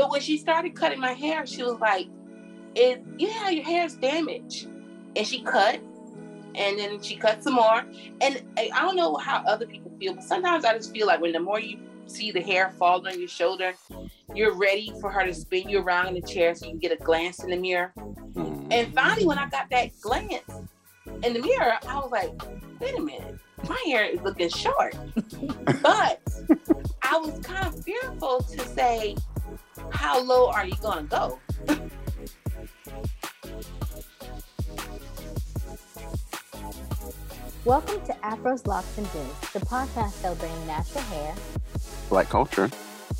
But when she started cutting my hair, she was like, "It, yeah, your hair's damaged," and she cut, and then she cut some more. And I don't know how other people feel, but sometimes I just feel like when the more you see the hair fall on your shoulder, you're ready for her to spin you around in the chair so you can get a glance in the mirror. Mhm. And finally, when I got that glance in the mirror, I was like, wait a minute, my hair is looking short. but I was kind of fearful to say, how low are you going to go? Welcome to Afros, Locks, and Dreams, the podcast celebrating natural hair Black culture.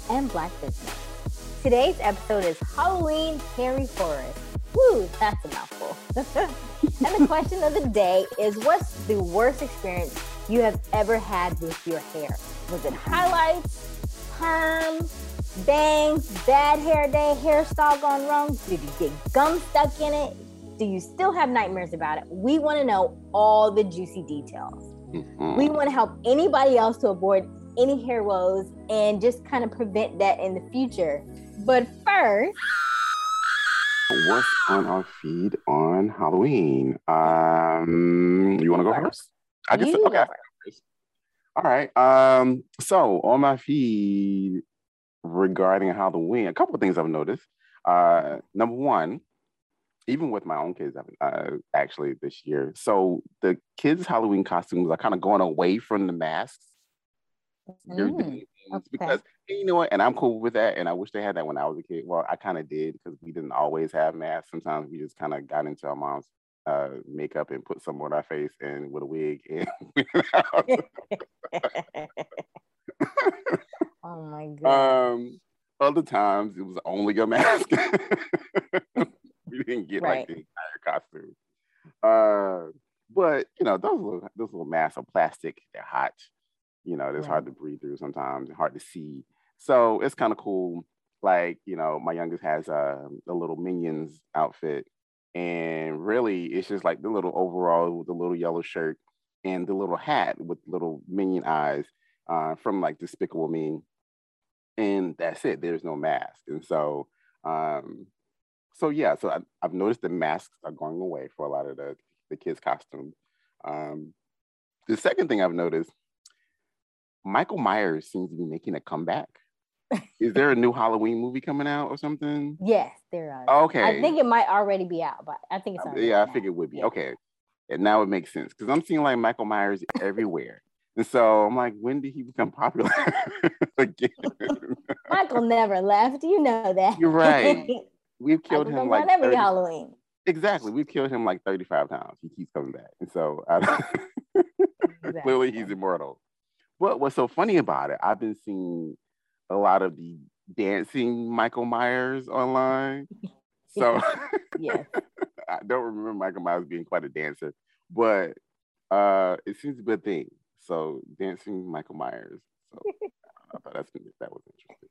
and black business. Today's episode is Halloween Hairy Forest. Woo, that's a mouthful. and the question of the day is what's the worst experience you have ever had with your hair? Was it highlights, perm, bangs, bad hair day, hairstyle gone wrong? Did you get gum stuck in it? Do you still have nightmares about it? We want to know all the juicy details. Mhm. We want to help anybody else to avoid any hair woes and just kind of prevent that in the future. But first, What's on our feed on Halloween? Um, you want to go first? I you Okay. All right. Um, so on my feed regarding Halloween, a couple of things I've noticed. Uh, number one, even with my own kids, uh, actually this year. So the kids' Halloween costumes are kind of going away from the masks. Mm, okay. because you know what, and I'm cool with that. And I wish they had that when I was a kid. Well, I kind of did because we didn't always have masks. Sometimes we just kind of got into our mom's uh, makeup and put some on our face and with a wig and. oh my god. Um, other times it was only a mask. we didn't get Right. like the entire costume. Uh, but you know, those little those little masks are plastic. They're hot. You know, it's hard to breathe through sometimes and hard to see. So it's kind of cool. Like you know, my youngest has uh, a little minions outfit, and really, it's just like the little overall with the little yellow shirt and the little hat with little minion eyes uh, from like Despicable Me and that's it. There's no mask, and so, um, so yeah. So I, I've noticed the masks are going away for a lot of the the kids' costumes. Um, the second thing I've noticed, Michael Myers seems to be making a comeback. Is there a new Halloween movie coming out or something? yes, there are. Okay. I think it might already be out, but I think it's already yeah, I think it would be. Yeah. Okay, and now it makes sense because I'm seeing like Michael Myers everywhere, and so I'm like, when did he become popular again? Michael never left. You know that. You're right. We've killed him like every 30 Halloween. Exactly. We've killed him like 35 times. He keeps coming back. And so I, clearly he's immortal. But what's so funny about it, I've been seeing a lot of the dancing Michael Myers online. So Yes. I don't remember Michael Myers being quite a dancer, but uh, it seems to be a thing. So dancing Michael Myers. So I thought that's, that was interesting.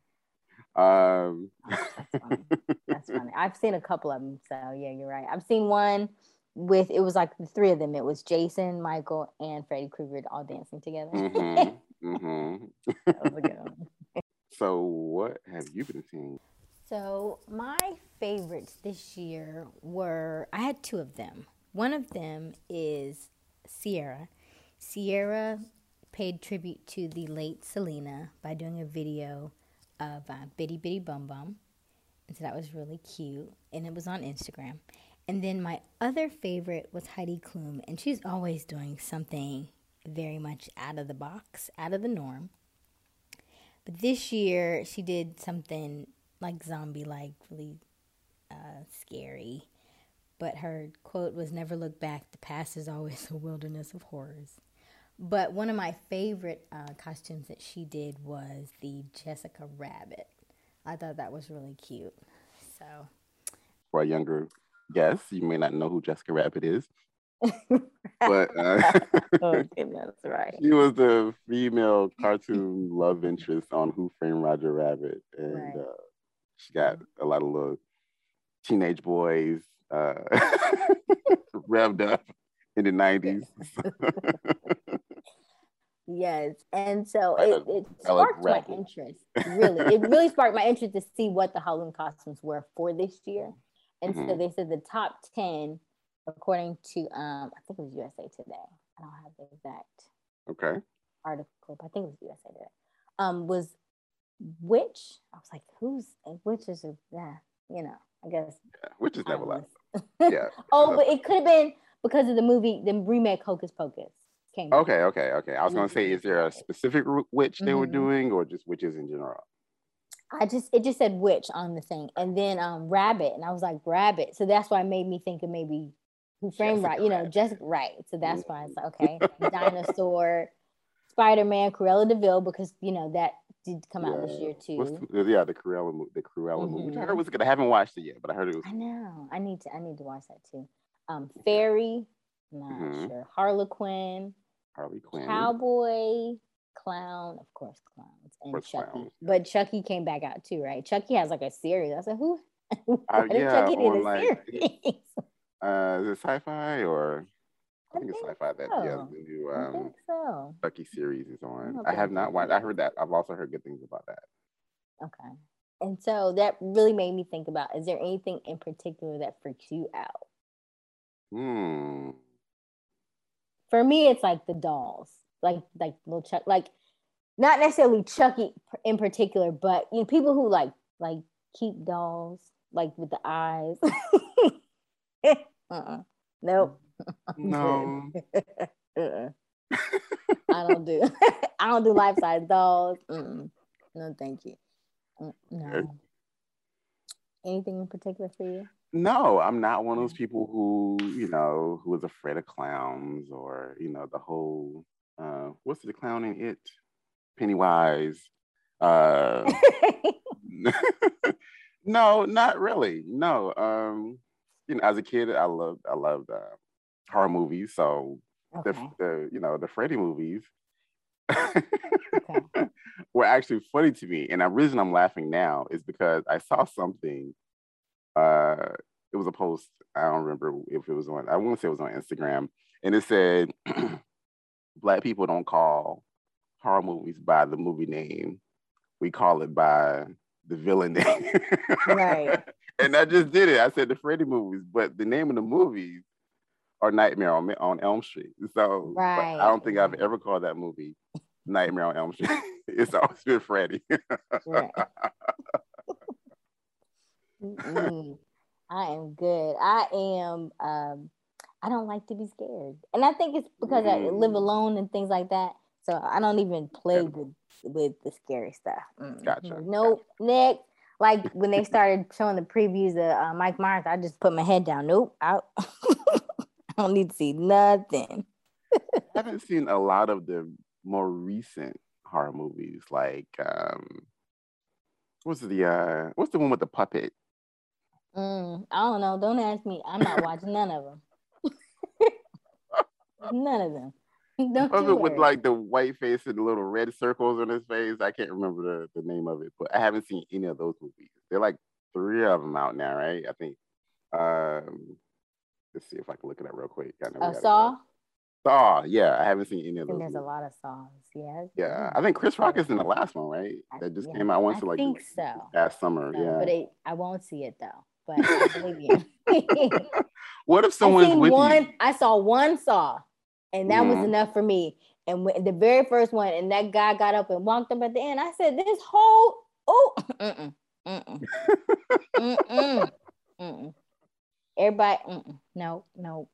Um, That's funny. That's funny. I've seen a couple of them. So yeah, you're right. I've seen one with it was like the three of them. It was Jason, Michael, and Freddy Krueger all dancing together. mhm, mhm. that was a good one. So what have you been seeing? So my favorites this year were I had two of them. One of them is Ciara. Ciara paid tribute to the late Selena by doing a video of uh, Bidi Bidi Bom Bom. And so that was really cute. And it was on Instagram. And then my other favorite was Heidi Klum. And she's always doing something very much out of the box, out of the norm. But this year she did something like zombie like, really uh, scary. But her quote was never look back. The past is always a wilderness of horrors. But one of my favorite uh, costumes that she did was the Jessica Rabbit. I thought that was really cute. So, For a younger guest, you may not know who Jessica Rabbit is, but uh, okay, that's right. she was the female cartoon love interest on Who Framed Roger Rabbit, and Right. uh, she got a lot of little teenage boys uh, revved up in the nineties. Yes, and so it, it sparked my interest. Really, it really sparked my interest to see what the Halloween costumes were for this year. And mm-hmm. so they said the top ten, according to um, I think it was USA Today. I don't have the exact okay article. But I think it was USA Today. Um, was witch. I was like, who's witch is yeah, you know. I guess yeah, which is never left. yeah. oh, but it could have been because of the movie, the remake Hocus Pocus. Okay, okay, okay. I was gonna say, is there a specific witch they mm-hmm. were doing, or just witches in general? I just it just said witch on the thing, and then um rabbit, and I was like rabbit, so that's why it made me think of maybe who framed right, you know, just right. So that's why it's like okay, dinosaur, Spider Man, Cruella de Vil, because you know that did come out yeah. this year too. The, yeah, the Cruella, the Cruella mm-hmm. movie, I heard mm-hmm. was good. I haven't watched it yet, but I heard it was. I know. I need to. I need to watch that too. Um, Fairy, not mm-hmm. sure. Harlequin. Harley Quinn. Cowboy, clown, of course, clowns, and course Chucky. But Chucky came back out too, right? Chucky has like a series. I said, who? uh, yeah, Chucky a like, series? uh, is it sci-fi or? I, I think, it's sci-fi that yeah, the new um, I think so. Chucky series is on. I, I have not watched. I heard that. I've also heard good things about that. Okay, and so that really made me think about: Is there anything in particular that freaks you out? Hmm for me, it's like the dolls, like like little Chuck, like not necessarily Chucky in particular, but you know, people who like like keep dolls, like with the eyes. uh-uh. Nope. No. uh-uh. I don't do. I don't do life size dolls. Mm-mm. No, thank you. Mm, no. Anything in particular for you? No, I'm not one of those people who, you know, who is afraid of clowns or, you know, the whole uh what's the clown in it? Pennywise. Uh no, not really. No. Um, you know, as a kid I loved I loved uh, horror movies. So okay. the, the you know, the Freddy movies were actually funny to me. And the reason I'm laughing now is because I saw something uh, it was a post. I don't remember if it was on. I won't say it was on Instagram, and it said, "Black people don't call horror movies by the movie name. We call it by the villain name." right. and I just did it. I said the Freddy movies, but the name of the movies are Nightmare on, on Elm Street. So right. I don't think I've ever called that movie Nightmare on Elm Street. it's always been Freddy. right. I am good. I am. Um, I don't like to be scared, and I think it's because mm. I live mm. alone and things like that. So I don't even play yeah. with with the scary stuff. Mm. Gotcha. Nope. Gotcha. Next. Like when they started showing the previews of uh, Mike Myers, I just put my head down. Nope. I, I don't need to see nothing. I haven't seen a lot of the more recent horror movies. Like, um, what's the uh, what's the one with the puppet? Mm, I don't know. Don't ask me. I'm not watching none of them. none of them. Don't it with like the white face and the little red circles on his face. I can't remember the, the name of it, but I haven't seen any of those movies. They're like three of them out now, right? I think. Um, let's see if I can look at it up real quick. I know uh, Saw. Saw, yeah, I haven't seen any of those. And there's movies. a lot of songs, yeah. Yeah, I think Chris Rock is in the last one, right? That just yeah, came out. once, I like think so. last summer, no, yeah. But it, I won't see it though but I believe you. what if someone's with one, you? I saw one saw, and that mm. was mm-hmm. enough for me. And when, the very first one, and that guy got up and walked up at the end. I said, "This whole oh, mm-mm, mm-mm, mm-mm, mm-mm. everybody, mm-mm. no, no."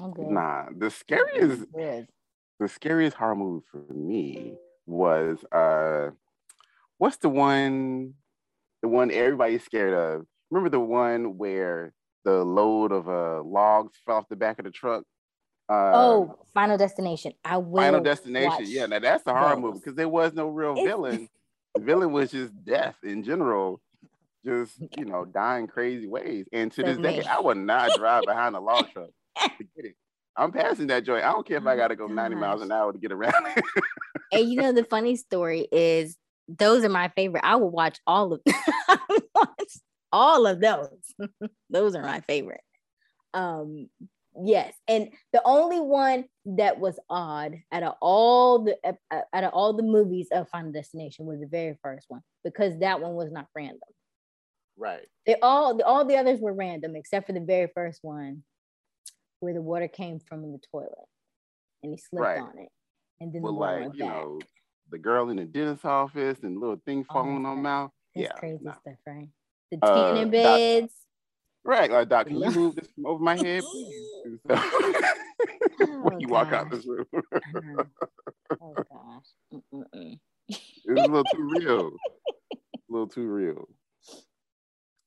I'm good. Nah, the scariest, the scariest horror movie for me was uh, what's the one the one everybody's scared of. Remember the one where the load of uh, logs fell off the back of the truck? Uh, oh, Final Destination. I will. Final Destination. Yeah, now that's a horror movie because there was no real villain. the villain was just death in general, just you know, dying crazy ways. And to this day, I would not drive behind a log truck to get it. I'm passing that joint. I don't care if oh I got to go 90 miles an hour to get around. It. And you know the funny story is those are my favorite. I will watch all of all of those. those are my favorite. Um, yes, and the only one that was odd out of all the uh, out of all the movies of Final Destination was the very first one because that one was not random. Right. They all all the others were random except for the very first one, where the water came from in the toilet, and he slipped Right. on it, and then Well, the water like went you back. know, the girl in the dentist office and little thing Oh, falling on snap. mouth. That's yeah, crazy no. stuff, right? The Uh, tanning doc- beds. Right, like Doc, can you move this from over my head, please? So, when Oh, you walk out this room, Uh-huh. oh gosh. Mm-mm-mm. it's a little too real. a little too real.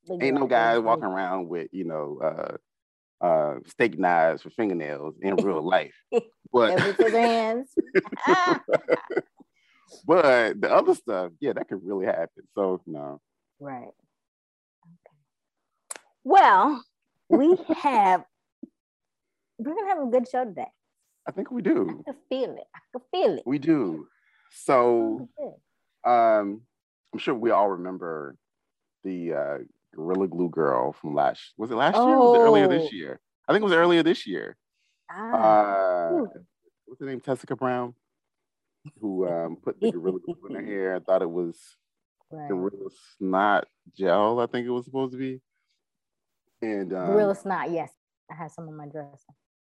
Look Ain't no all guy walking movies. around with you know uh, uh, steak knives for fingernails in real life. But hands. But the other stuff, yeah, that could really happen. So no, Right. Okay. Well, we have we're gonna have a good show today. I think we do. I can feel it. I can feel it. We do. So Oh, um, I'm sure we all remember the uh, Gorilla Glue girl from last. Was it last year? Or was it earlier this Oh. year? I think it was earlier this year. Ah, Uh, what's her name? Tessica Brown, who um, put the Gorilla Glue in her hair. I thought it was right. Gorilla Snot gel. I think it was supposed to be. And um, Gorilla snot, yes. I have some on my dresser.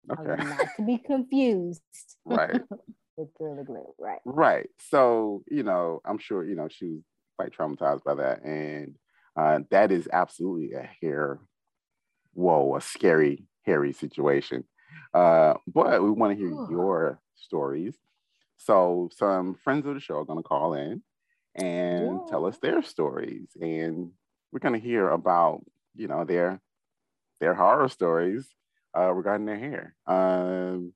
Was Okay. not to be confused right. with Gorilla Glue. Right. Right. So, you know, I'm sure, you know, she was quite traumatized by that. And uh, that is absolutely a hair, whoa, a scary, hairy situation. Uh, but we want to hear your stories. So, some friends of the show are going to call in and tell us their stories. And we're going to hear about, you know, their their horror stories uh, regarding their hair. Um,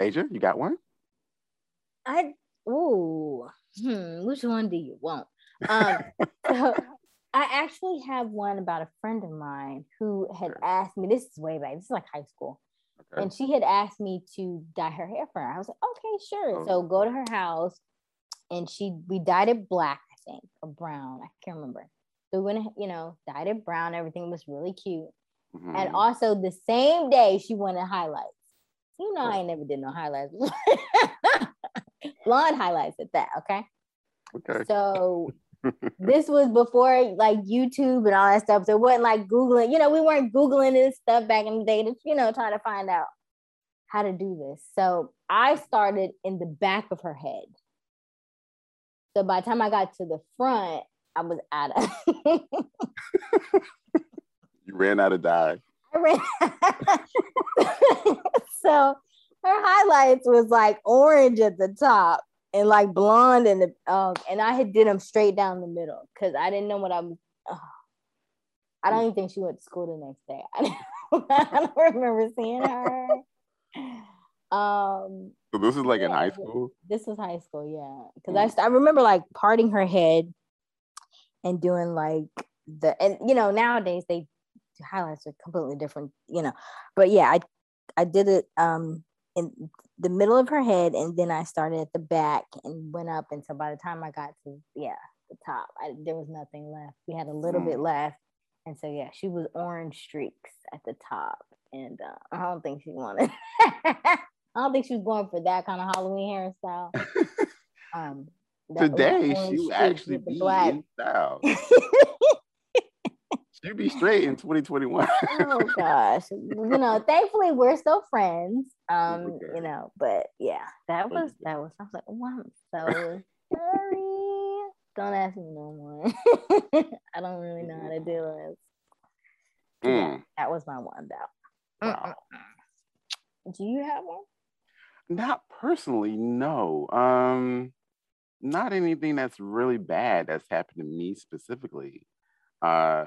Asia, you got one? I ooh, hmm, which one do you want? Um, so I actually have one about a friend of mine who had asked me. This is way back. This is like high school, Okay. and she had asked me to dye her hair for her. I was like, okay, sure. Oh. So go to her house, and she we dyed it black, I think, or brown. I can't remember. So we went, you know, dyed it brown. Everything was really cute. Mhm. And also the same day she wanted highlights. You know, I never did no highlights. Blonde highlights at that, okay? okay. So this was before like YouTube and all that stuff. So it wasn't like Googling, you know, we weren't Googling this stuff back in the day to, you know, try to find out how to do this. So I started in the back of her head. So by the time I got to the front, I was out of You ran out of dye. I ran. so her highlights was like orange at the top and like blonde and the um, and I had did them straight down the middle because I didn't know what I'm. oh. I don't even think she went to school the next day. I don't, I don't remember seeing her. Um, So this is like in high school. this was high school, yeah. Because I I remember like parting her head and doing like the and you know nowadays they highlights are completely different, you know. But yeah, I I did it um in the middle of her head and then I started at the back and went up and so by the time I got to yeah the top I, there was nothing left. We had a little bit left and so yeah she was orange streaks at the top and uh, I don't think she wanted. I don't think she was going for that kind of Halloween hairstyle. Um, Today she would actually be black. in style. She'd be straight in 2021. oh gosh, you know, thankfully we're still friends. Um, Okay. you know, but yeah, that was that was. I was like, oh, I'm so sorry. Don't ask me no more. I don't really know how to do this. Yeah, Mm, that was my one though. wow. Do you have one? Not personally, no. Um, not anything that's really bad that's happened to me specifically. Uh,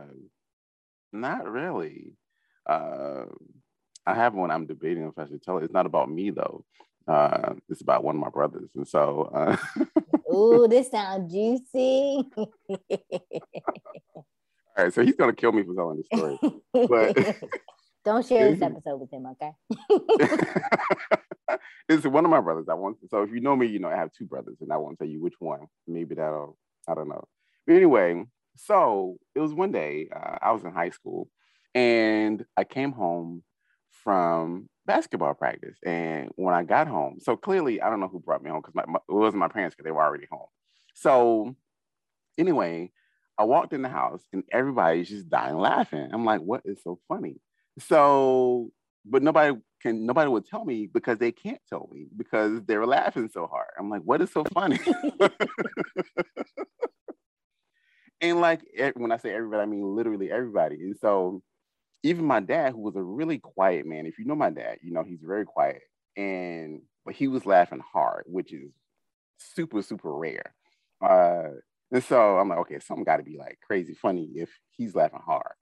not really. Uh, I have one I'm debating if I should tell it. It's not about me though. Uh, it's about one of my brothers, and so uh, Ooh, this sounds juicy. all right. So he's gonna kill me for telling this story. But- Don't share this episode with him, okay? it's one of my brothers. I want so if you know me, you know I have two brothers, and I won't tell you which one. Maybe that'll I don't know. But anyway, so it was one day uh, I was in high school, and I came home from basketball practice. And when I got home, so clearly I don't know who brought me home because it wasn't my parents because they were already home. So anyway, I walked in the house and everybody's just dying laughing. I'm like, what is so funny? So, but nobody can, nobody would tell me because they can't tell me because they were laughing so hard. I'm like, what is so funny? and like when I say everybody, I mean literally everybody. And so even my dad, who was a really quiet man, if you know my dad, you know he's very quiet. And but he was laughing hard, which is super, super rare. Uh, and so I'm like, okay, something got to be like crazy funny if he's laughing hard.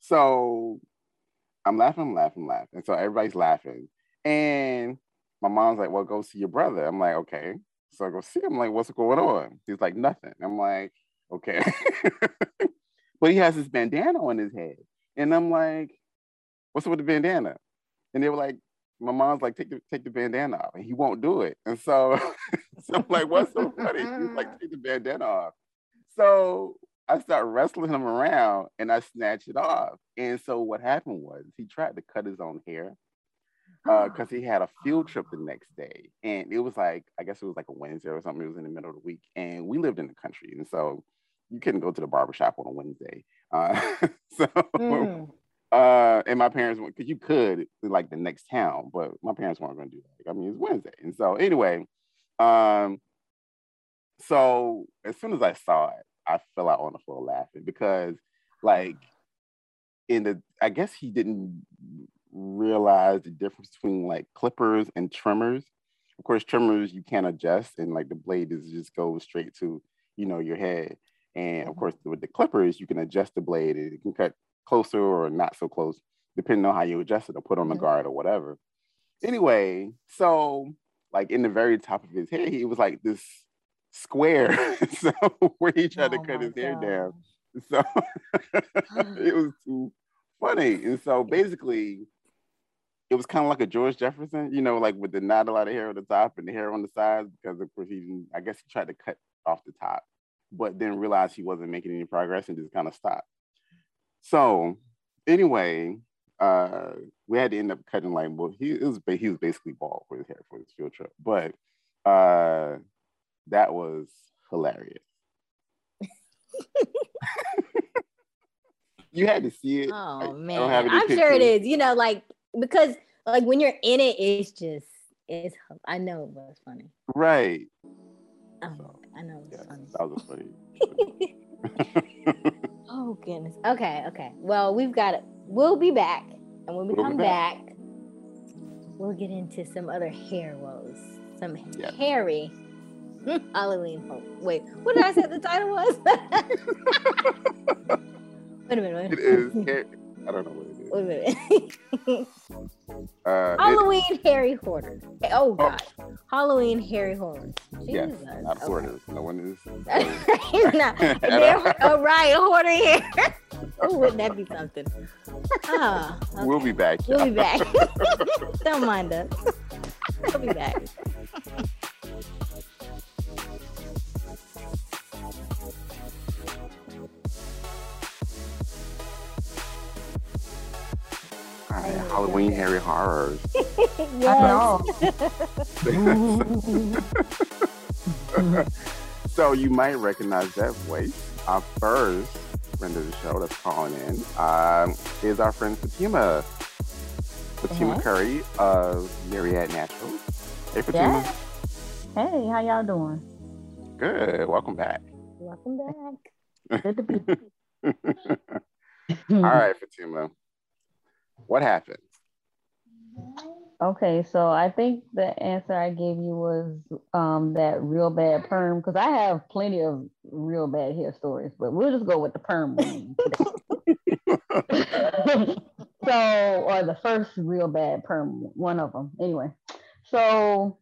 So I'm laughing, I'm laughing, laughing. And so everybody's laughing. And my mom's like, well, go see your brother. I'm like, okay. So I go see him. I'm like, what's going on? He's like, nothing. I'm like, okay. but he has this bandana on his head. And I'm like, what's with the bandana? And they were like, my mom's like, take the take the bandana off, and he won't do it. And so, so I'm like, what's so funny? He's like, take the bandana off. So I start wrestling him around, and I snatch it off. And so what happened was he tried to cut his own hair because uh, he had a field trip the next day, and it was like I guess it was like a Wednesday or something. It was in the middle of the week, and we lived in the country, and so you couldn't go to the barbershop on a Wednesday. Uh, so, mm. uh, and my parents went because you could like the next town, but my parents weren't going to do that. I mean, it's Wednesday, and so anyway, um, so as soon as I saw it, I fell out on the floor laughing because, like, in the I guess he didn't realize the difference between like clippers and trimmers. Of course, trimmers you can't adjust, and like the blade is just goes straight to you know your head. And of mm-hmm. course, with the clippers, you can adjust the blade. It can cut closer or not so close, depending on how you adjust it or put on the mm-hmm. guard or whatever. Anyway, so like in the very top of his head, he was like this square. so where he tried oh to cut his God. hair down. So it was too funny. And so basically, it was kind of like a George Jefferson, you know, like with the not a lot of hair on the top and the hair on the sides, because of course he didn't, I guess he tried to cut off the top but then realized he wasn't making any progress and just kind of stopped. So anyway, uh, we had to end up cutting like well, he was he was basically bald for his hair for his field trip, but uh, that was hilarious. you had to see it. Oh man, I'm sure it is. You know, like because like when you're in it, it's just it's. I know it was funny. Right. Oh, so. I know it was yeah, funny. That was funny. oh goodness. Okay, okay. Well, we've got it. We'll be back, and when we we'll come back. back. we'll get into some other hair woes, some yeah. hairy Halloween. Oh, wait, what did I say the title was? wait a minute. Wait. It is. Hair- I don't know what it is. Wait a minute. uh, Halloween it, Harry Hoarder. Oh, oh. God. Oh. Halloween Harry Hoarder. Yes, not okay. No one is. not. oh, right. Hoarding hair. oh, wouldn't that be something? Oh, okay. We'll be back. We'll be back. don't mind us. We'll be back. Halloween Harry horrors. I know. so you might recognize that voice. Our first friend of the show that's calling in um, is our friend Fatima. Fatima uh-huh. Curry of Myriad Naturals. Hey, Fatima. Yeah. Hey, how y'all doing? Good. Welcome back. Welcome back. Good to be. All right, Fatima. What happened? Okay, so I think the answer I gave you was um, that real bad perm because I have plenty of real bad hair stories, but we'll just go with the perm one. so, or the first real bad perm, one of them. Anyway, so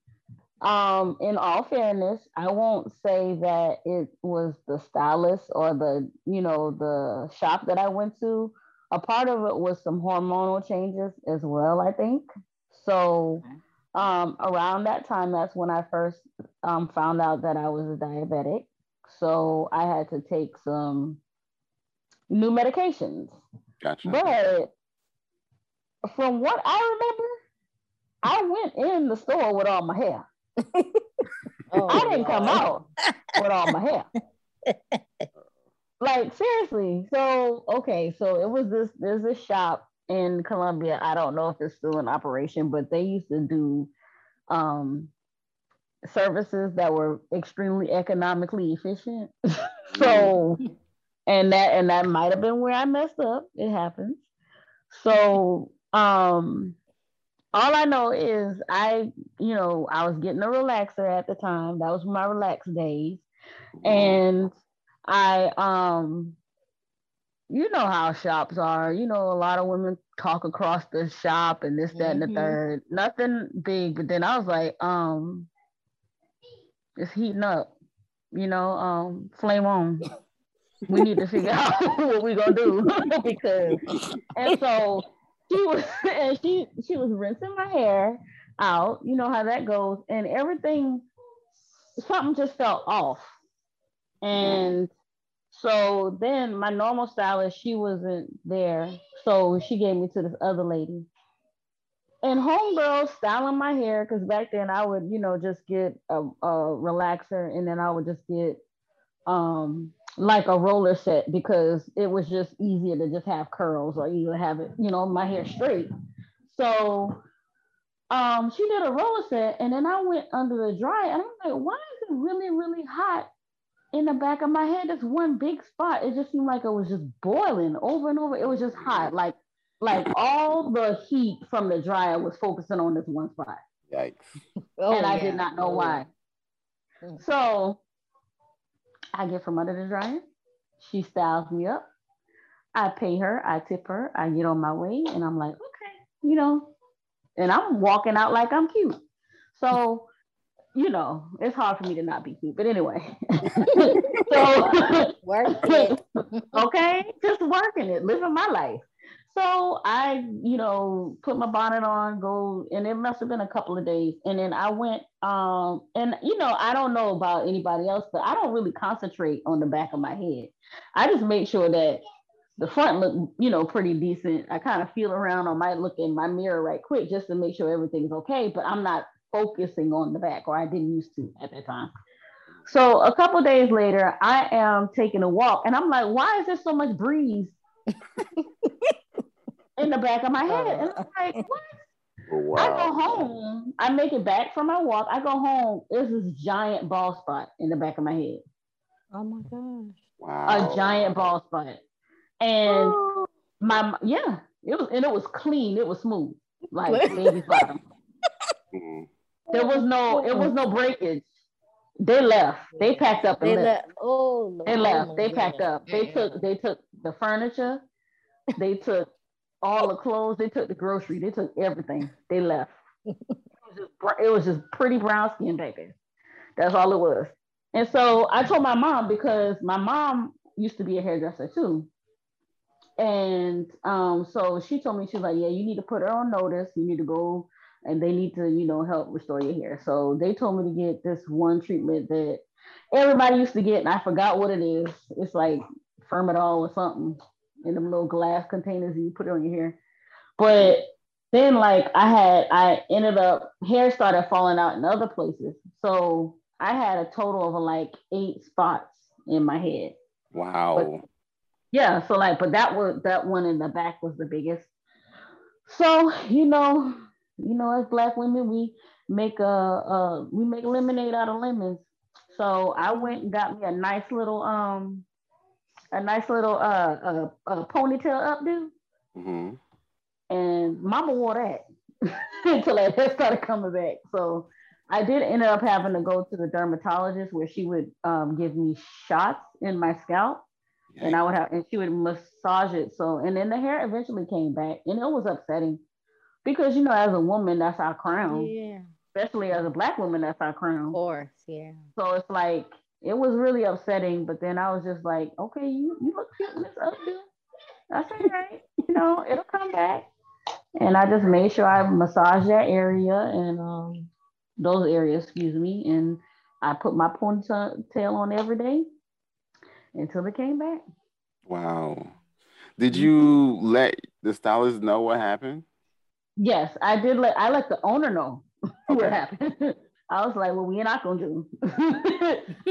um, in all fairness, I won't say that it was the stylist or the you know the shop that I went to a part of it was some hormonal changes as well, I think. So um, around that time, that's when I first um, found out that I was a diabetic. So I had to take some new medications. Gotcha. But from what I remember, I went in the store with all my hair. oh, I didn't come out with all my hair. like seriously. So okay, so it was this. There's a shop in Columbia. I don't know if it's still in operation, but they used to do um services that were extremely economically efficient. so and that and that might have been where I messed up. It happens. So um all I know is I, you know, I was getting a relaxer at the time. That was my relax days. And I um you know how shops are. You know, a lot of women talk across the shop and this, that, mm-hmm. and the mm-hmm. third. Nothing big, but then I was like, um, it's heating up. You know, um, flame on. We need to figure out what we're gonna do because and so she was and she she was rinsing my hair out. You know how that goes, and everything something just felt off. And so then my normal stylist, she wasn't there. So she gave me to this other lady. And homegirl styling my hair, because back then I would, you know, just get a, a relaxer and then I would just get um like a roller set because it was just easier to just have curls or either have it, you know, my hair straight. So um she did a roller set and then I went under the dryer and I'm like, why is it really, really hot in the back of my head, there's one big spot. It just seemed like it was just boiling over and over. It was just hot. Mm-hmm. Like like all the heat from the dryer was focusing on this one spot. Yikes. Oh, and I yeah. did not know oh. why. Mm. So I get from under the dryer. She styles me up. I pay her, I tip her, I get on my way, and I'm like, okay, you know, and I'm walking out like I'm cute. So you know, it's hard for me to not be cute. But anyway, so work it. okay, just working it, living my life. So I, you know, put my bonnet on, go, and it must have been a couple of days. And then I went, um, and you know, I don't know about anybody else, but I don't really concentrate on the back of my head. I just make sure that the front look, you know, pretty decent. I kind of feel around. I might look in my mirror right quick just to make sure everything's okay. But I'm not focusing on the back, or I didn't used to at that time. So a couple days later, I am taking a walk, and I'm like, why is there so much breeze in the back of my head? And I'm like, what? Wow. I go home. I make it back from my walk. I go home. There's this giant ball spot in the back of my head. Oh my gosh! Wow. A giant ball spot, and oh. my yeah, it was and it was clean. It was smooth, like baby's bottom. Mm-hmm. There was no, it was no breakage. They left. They packed up and they left. left. Oh, they left. They packed up. They took. They took the furniture. They took all the clothes. They took the grocery. They took everything. They left. it, was just, it was just pretty brown skin baby. That's all it was. And so I told my mom because my mom used to be a hairdresser too. And um, so she told me, she's like, yeah, you need to put her on notice. You need to go and they need to, you know, help restore your hair. So they told me to get this one treatment that everybody used to get, and I forgot what it is. It's like Fermodyl or something in them little glass containers, and you put it on your hair. But then, like, I had, I ended up hair started falling out in other places, so I had a total of like eight spots in my head. Wow. But, yeah, so like, but that was that one in the back was the biggest. So you know, you know, as black women, we make a, a we make lemonade out of lemons. So I went and got me a nice little um a nice little uh, uh, uh ponytail updo. Mm-hmm. And mama wore that until that hair started coming back. So I did end up having to go to the dermatologist where she would um, give me shots in my scalp. And I would have, and she would massage it. So, and then the hair eventually came back, and it was upsetting because you know, as a woman, that's our crown. Yeah. Especially as a black woman, that's our crown. Of course, yeah. So it's like it was really upsetting, but then I was just like, okay, you you look cute in this updo. That's all right. you know, it'll come back. And I just made sure I massaged that area and um those areas, excuse me, and I put my ponytail on every day until it came back. Wow. Did you let the stylist know what happened? Yes, I did let I let the owner know okay. what happened. I was like, well, we're not gonna do.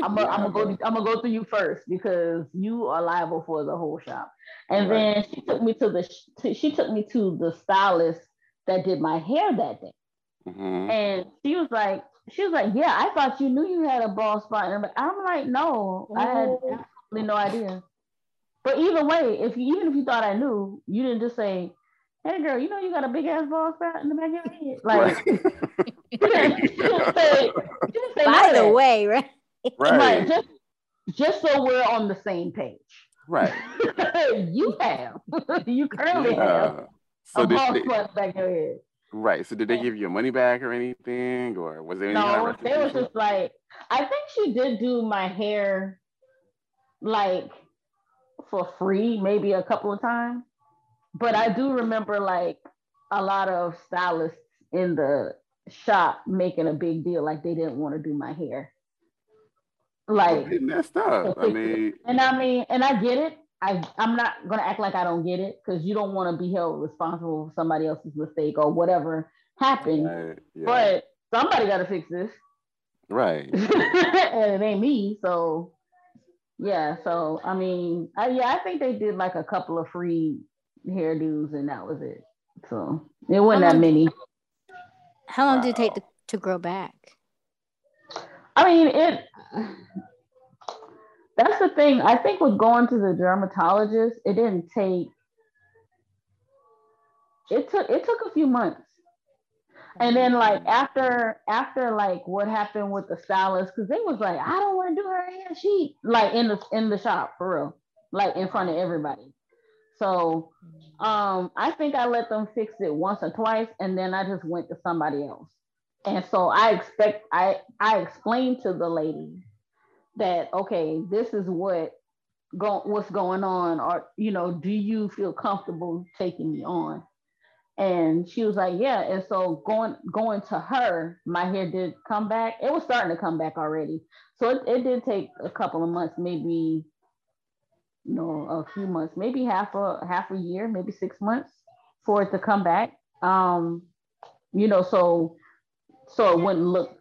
I'm gonna go. I'm gonna go through you first because you are liable for the whole shop. And right. then she took me to the to, she took me to the stylist that did my hair that day. Mm-hmm. And she was like, she was like, yeah, I thought you knew you had a bald spot. And I'm like, no, I had absolutely no idea. But either way, if you, even if you thought I knew, you didn't just say, "Hey, girl, you know you got a big ass ball spot in the back of your head." Like, right. she didn't say, she didn't say by the way, right? Right. right. Just, just so we're on the same page. Right. you have. you currently yeah. have so a bald spot back of your head. Right. So did they give you your money back or anything, or was there any no? Kind of they was just like, I think she did do my hair, like for free maybe a couple of times. But I do remember like a lot of stylists in the shop making a big deal, like they didn't want to do my hair. Like messed up. I mean, and I mean, and I get it. I I'm not gonna act like I don't get it because you don't want to be held responsible for somebody else's mistake or whatever happened. Right, yeah. But somebody got to fix this. Right. and it ain't me, so yeah, so I mean, I, yeah, I think they did like a couple of free hairdos, and that was it. So it wasn't that many. How long did it take to, to grow back? I mean, it. That's the thing. I think with going to the dermatologist, it didn't take. It took it took a few months and then mm-hmm. like after after like what happened with the stylist, because they was like, I don't want to do her hair. She like in the in the shop for real, like in front of everybody. So um I think I let them fix it once or twice, and then I just went to somebody else. And so I expect I I explained to the lady that okay, this is what go what's going on, or you know, do you feel comfortable taking me on? And she was like, yeah. And so going going to her, my hair did come back. It was starting to come back already. So it, it did take a couple of months, maybe you know, a few months, maybe half a half a year, maybe six months for it to come back. Um, you know, so so it wouldn't look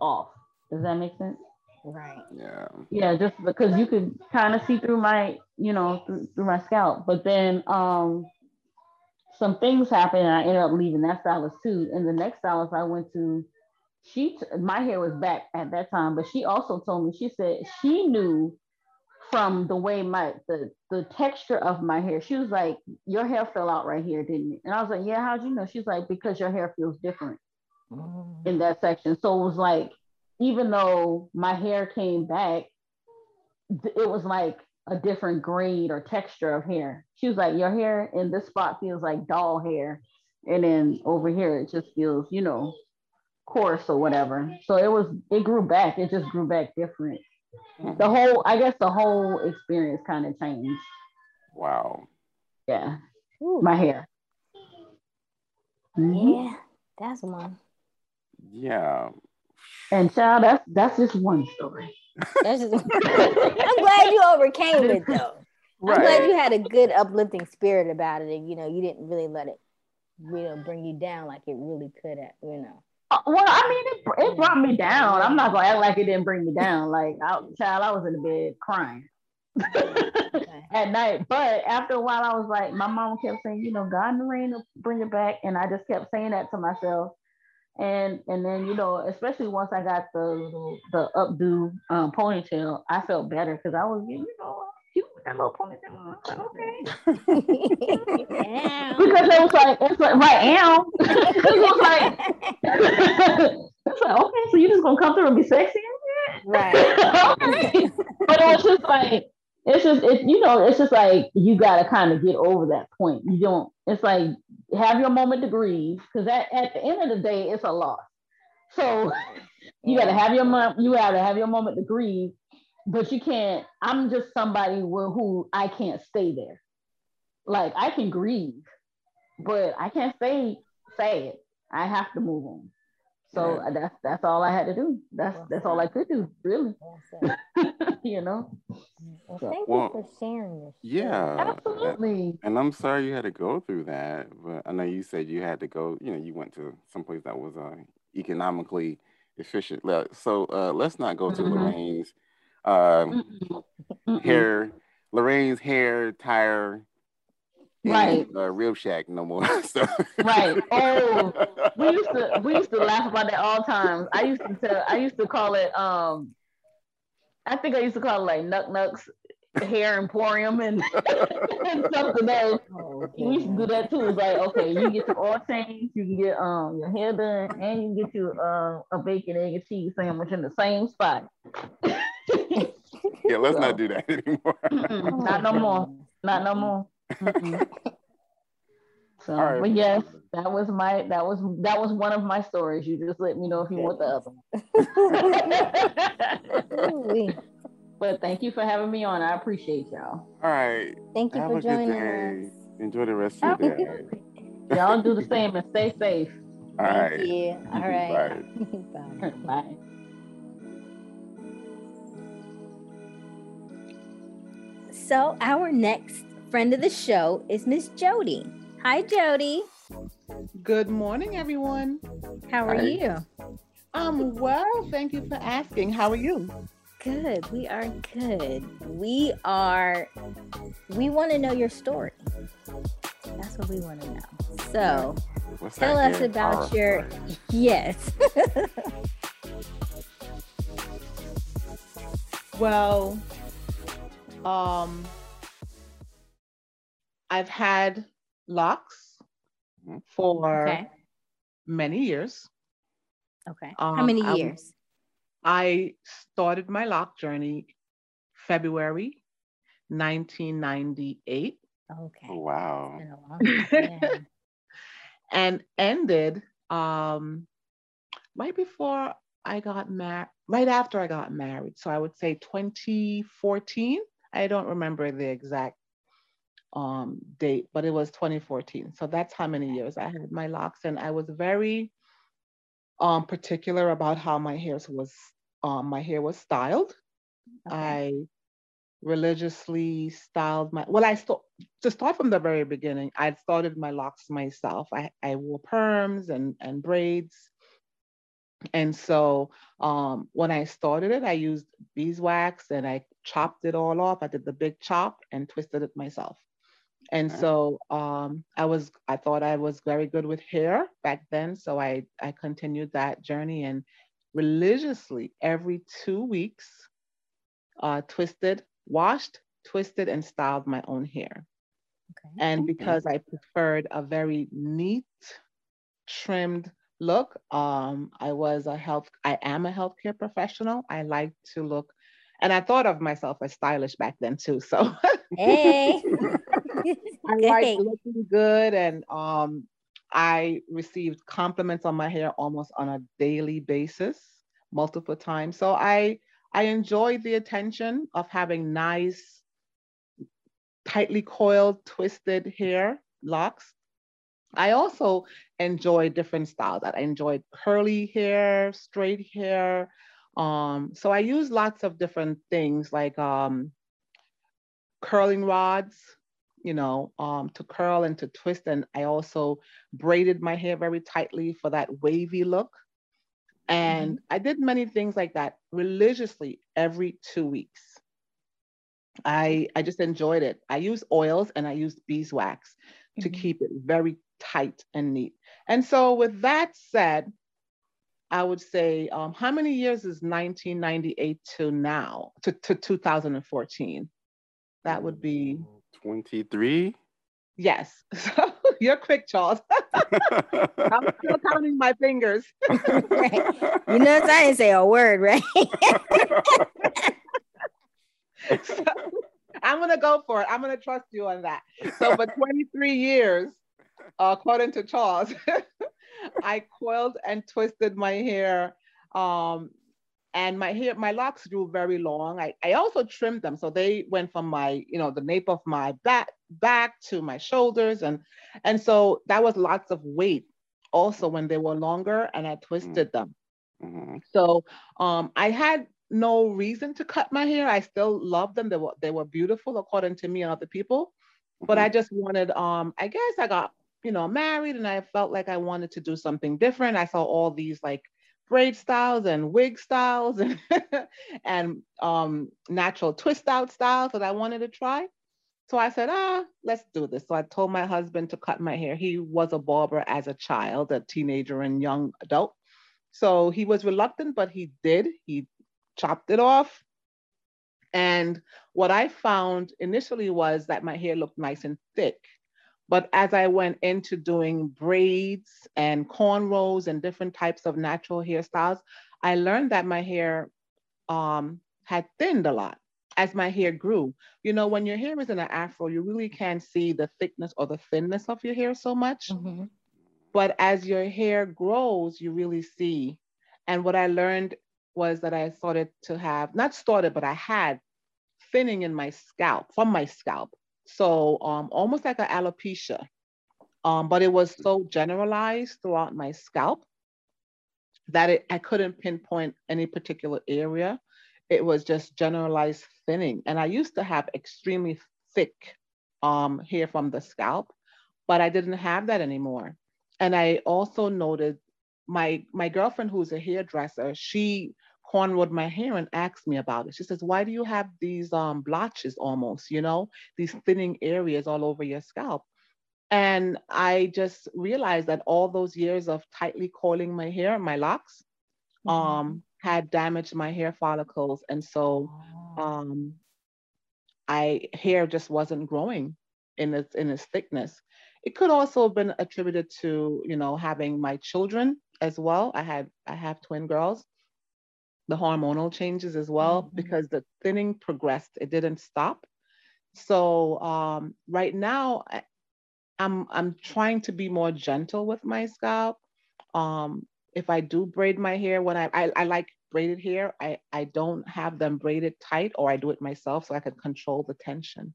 off. Does that make sense? Right. Yeah. Yeah, just because you could kind of see through my, you know, through, through my scalp. But then um some things happened and I ended up leaving that stylist too. And the next stylist I went to, she t- my hair was back at that time, but she also told me she said she knew from the way my the the texture of my hair. She was like, "Your hair fell out right here, didn't it?" And I was like, "Yeah, how'd you know?" She's like, "Because your hair feels different mm. in that section." So it was like, even though my hair came back, it was like a different grade or texture of hair. She was like, Your hair in this spot feels like doll hair. And then over here, it just feels, you know, coarse or whatever. So it was, it grew back. It just grew back different. The whole, I guess the whole experience kind of changed. Wow. Yeah. Ooh. My hair. Mm-hmm. Yeah, that's one. Yeah. And child, that's that's just one story. Just, I'm glad you overcame it though. Right. I'm glad you had a good uplifting spirit about it, and you know you didn't really let it, you know, bring you down like it really could have, you know. Uh, well, I mean, it, it brought me down. I'm not gonna act like it didn't bring me down. Like, I, child, I was in the bed crying at night. But after a while, I was like, my mom kept saying, you know, God in the rain will bring it back, and I just kept saying that to myself and and then you know especially once i got the the updo um, ponytail i felt better because i was you know cute with that little ponytail like, okay. because it was like it's like right now. It was like it's like okay so you just gonna come through and be sexy right. Okay. but it was just like it's just it you know it's just like you got to kind of get over that point. You don't it's like have your moment to grieve because at, at the end of the day it's a loss. So you got to have your moment you got to have your moment to grieve but you can't i'm just somebody who, who i can't stay there like i can grieve but i can't stay sad i have to move on So right. that's that's all I had to do. That's well, that's all I could do, really. Well you know. Well, thank well, you for sharing this. Yeah, absolutely. And I'm sorry you had to go through that, but I know you said you had to go. You know, you went to someplace that was uh, economically efficient. So uh, let's not go to mm-hmm. Lorraine's um, hair, Lorraine's hair tire right. uh, rib shack no more so. right. Oh we used to we used to laugh about that all times. I used to tell i used to call it um i think i used to call it like nuck nucks hair emporium and, and something else oh, okay. we used to do that too. It's like okay you get your oil change you can get um your hair done and you can get you uh, a bacon egg and cheese sandwich in the same spot. Yeah let's so, not do that anymore. Not no more. not no more. So, right. but yes, that was my that was that was one of my stories. You just let me know if you want the other one. but thank you for having me on. I appreciate y'all. All right. Thank you Have for joining us. Enjoy the rest of your day. y'all do the same and stay safe. All Thank right. you. All right. Bye. Bye. So our next friend of the show is Miss Jody. Hi, Jody. Good morning, everyone. How are Hi. you? Um, well, thank you for asking. How are you? Good. We are good. We are, we want to know your story. That's what we want to know. So, What's tell us about your, story? yes. well, um, I've had locks mm-hmm. for okay. many years. Okay. Um, How many years? I, I started my lock journey February 1998. Okay. Oh, wow. and ended um, right before I got married, right after I got married. So I would say 2014. I don't remember the exact um, date, but it was 2014. So that's how many years I had my locks, and I was very um, particular about how my hair was um, my hair was styled. Okay. I religiously styled my well. I st- to start from the very beginning. I started my locks myself. I I wore perms and and braids. And so um, when I started it, I used beeswax and I chopped it all off. I did the big chop and twisted it myself. And so um, I was, I thought I was very good with hair back then. So I, I continued that journey and religiously every two weeks, uh, twisted, washed, twisted, and styled my own hair. Okay. And because I preferred a very neat, trimmed look, um, I was a health, I am a healthcare professional. I like to look, and I thought of myself as stylish back then too. So, hey. I like looking good and um I received compliments on my hair almost on a daily basis, multiple times. So I I enjoyed the attention of having nice, tightly coiled, twisted hair locks. I also enjoy different styles. I enjoyed curly hair, straight hair. Um, so I use lots of different things like um, curling rods, you know, um, to curl and to twist. And I also braided my hair very tightly for that wavy look. And mm-hmm. I did many things like that religiously every two weeks. I, I just enjoyed it. I used oils and I used beeswax mm-hmm. to keep it very tight and neat. And so, with that said, I would say, um, how many years is 1998 to now, to, to 2014? That would be 23? Yes. So you're quick, Charles. I'm still counting my fingers. right. You know, I didn't say a word, right? so, I'm gonna go for it. I'm gonna trust you on that. So for 23 years, uh, according to Charles, I coiled and twisted my hair um, and my hair my locks grew very long I, I also trimmed them so they went from my you know the nape of my back back to my shoulders and and so that was lots of weight also when they were longer and I twisted them. hmm So um, I had no reason to cut my hair. I still loved them. They were they were beautiful according to me and other people. But I just wanted um I guess I got you know married and I felt like I wanted to do something different. I saw all these like braid styles and wig styles and and um natural twist out styles that I wanted to try. So I said, ah, let's do this. So I told my husband to cut my hair. He was a barber as a child, a teenager and young adult. So he was reluctant, but he did. He chopped it off. And what I found initially was that my hair looked nice and thick. But as I went into doing braids and cornrows and different types of natural hairstyles, I learned that my hair um, had thinned a lot as my hair grew. You know, when your hair is in an afro, you really can't see the thickness or the thinness of your hair so much. Mhm. But as your hair grows, you really see. And what I learned was that I started to have, not started, but I had thinning in my scalp, from my scalp. So um, almost like an alopecia. Um, but it was so generalized throughout my scalp that it, I couldn't pinpoint any particular area. It was just generalized thinning. And I used to have extremely thick um, hair from the scalp, but I didn't have that anymore. And I also noted my my girlfriend who's a hairdresser, she cornrowed my hair and asked me about it. She says, "Why do you have these um, blotches almost, you know, these thinning areas all over your scalp?" And I just realized that all those years of tightly coiling my hair, my locks, Mhm. um, had damaged my hair follicles, and so Oh. um, I hair just wasn't growing in its in its thickness. It could also have been attributed to you know having my children as well. I had I have twin girls. The hormonal changes as well Mhm. because the thinning progressed. It didn't stop. So um, right now I, I'm I'm trying to be more gentle with my scalp. Um, if I do braid my hair when I, I I like braided hair, I I don't have them braided tight or I do it myself so I can control the tension.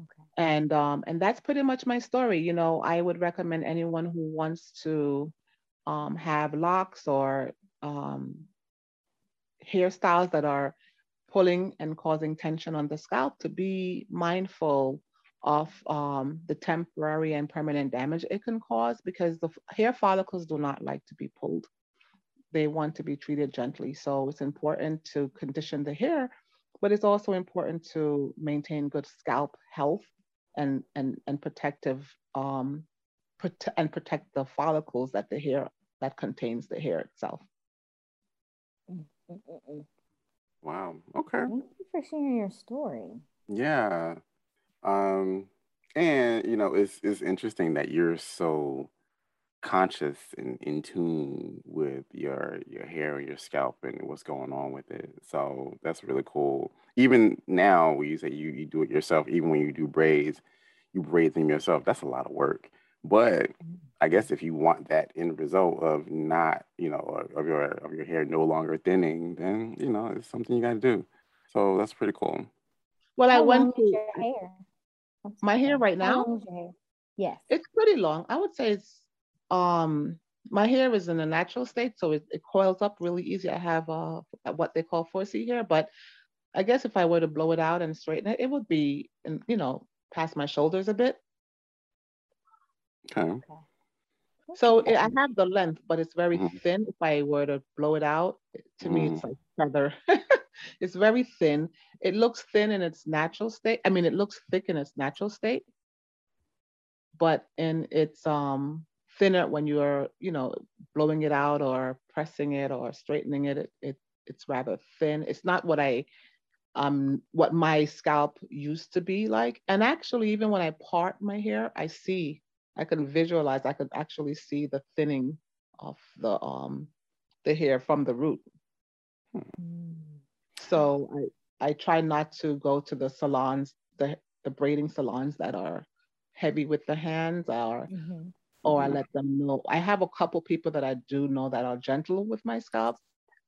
Okay. And um and that's pretty much my story. You know, I would recommend anyone who wants to um have locks or um hairstyles that are pulling and causing tension on the scalp to be mindful of um, the temporary and permanent damage it can cause because the hair follicles do not like to be pulled. They want to be treated gently. So it's important to condition the hair, but it's also important to maintain good scalp health and and and protective um, prote- and protect the follicles that the hair that contains the hair itself. Mm, mm, mm. Wow. Okay. Thank you for sharing your story. Yeah. Um, and you know, it's it's interesting that you're so conscious and in tune with your your hair and your scalp and what's going on with it. So that's really cool. Even now, when you say you you do it yourself, even when you do braids, you braid them yourself. That's a lot of work. But I guess if you want that end result of not, you know, of of your of your hair no longer thinning, then you know it's something you got to do. So that's pretty cool. Well, I How long went to your hair? My hair right now. long is your hair? Yes. It's pretty long. I would say it's um my hair is in a natural state, so it, it coils up really easy. I have uh what they call 4C hair, but I guess if I were to blow it out and straighten it, it would be in, you know, past my shoulders a bit. Okay. So it, I have the length, but it's very Mhm. thin. If I were to blow it out, to me Mm. it's like feather. it's very thin. It looks thin in its natural state. I mean, it looks thick in its natural state, but in its um thinner when you're, you know, blowing it out or pressing it or straightening it, it, it it's rather thin. It's not what I um what my scalp used to be like. And actually, even when I part my hair, I see, I can visualize, I can actually see the thinning of the um the hair from the root. Mm. So I I try not to go to the salons, the the braiding salons that are heavy with the hands or Mhm. or I Mhm. let them know. I have a couple people that I do know that are gentle with my scalp.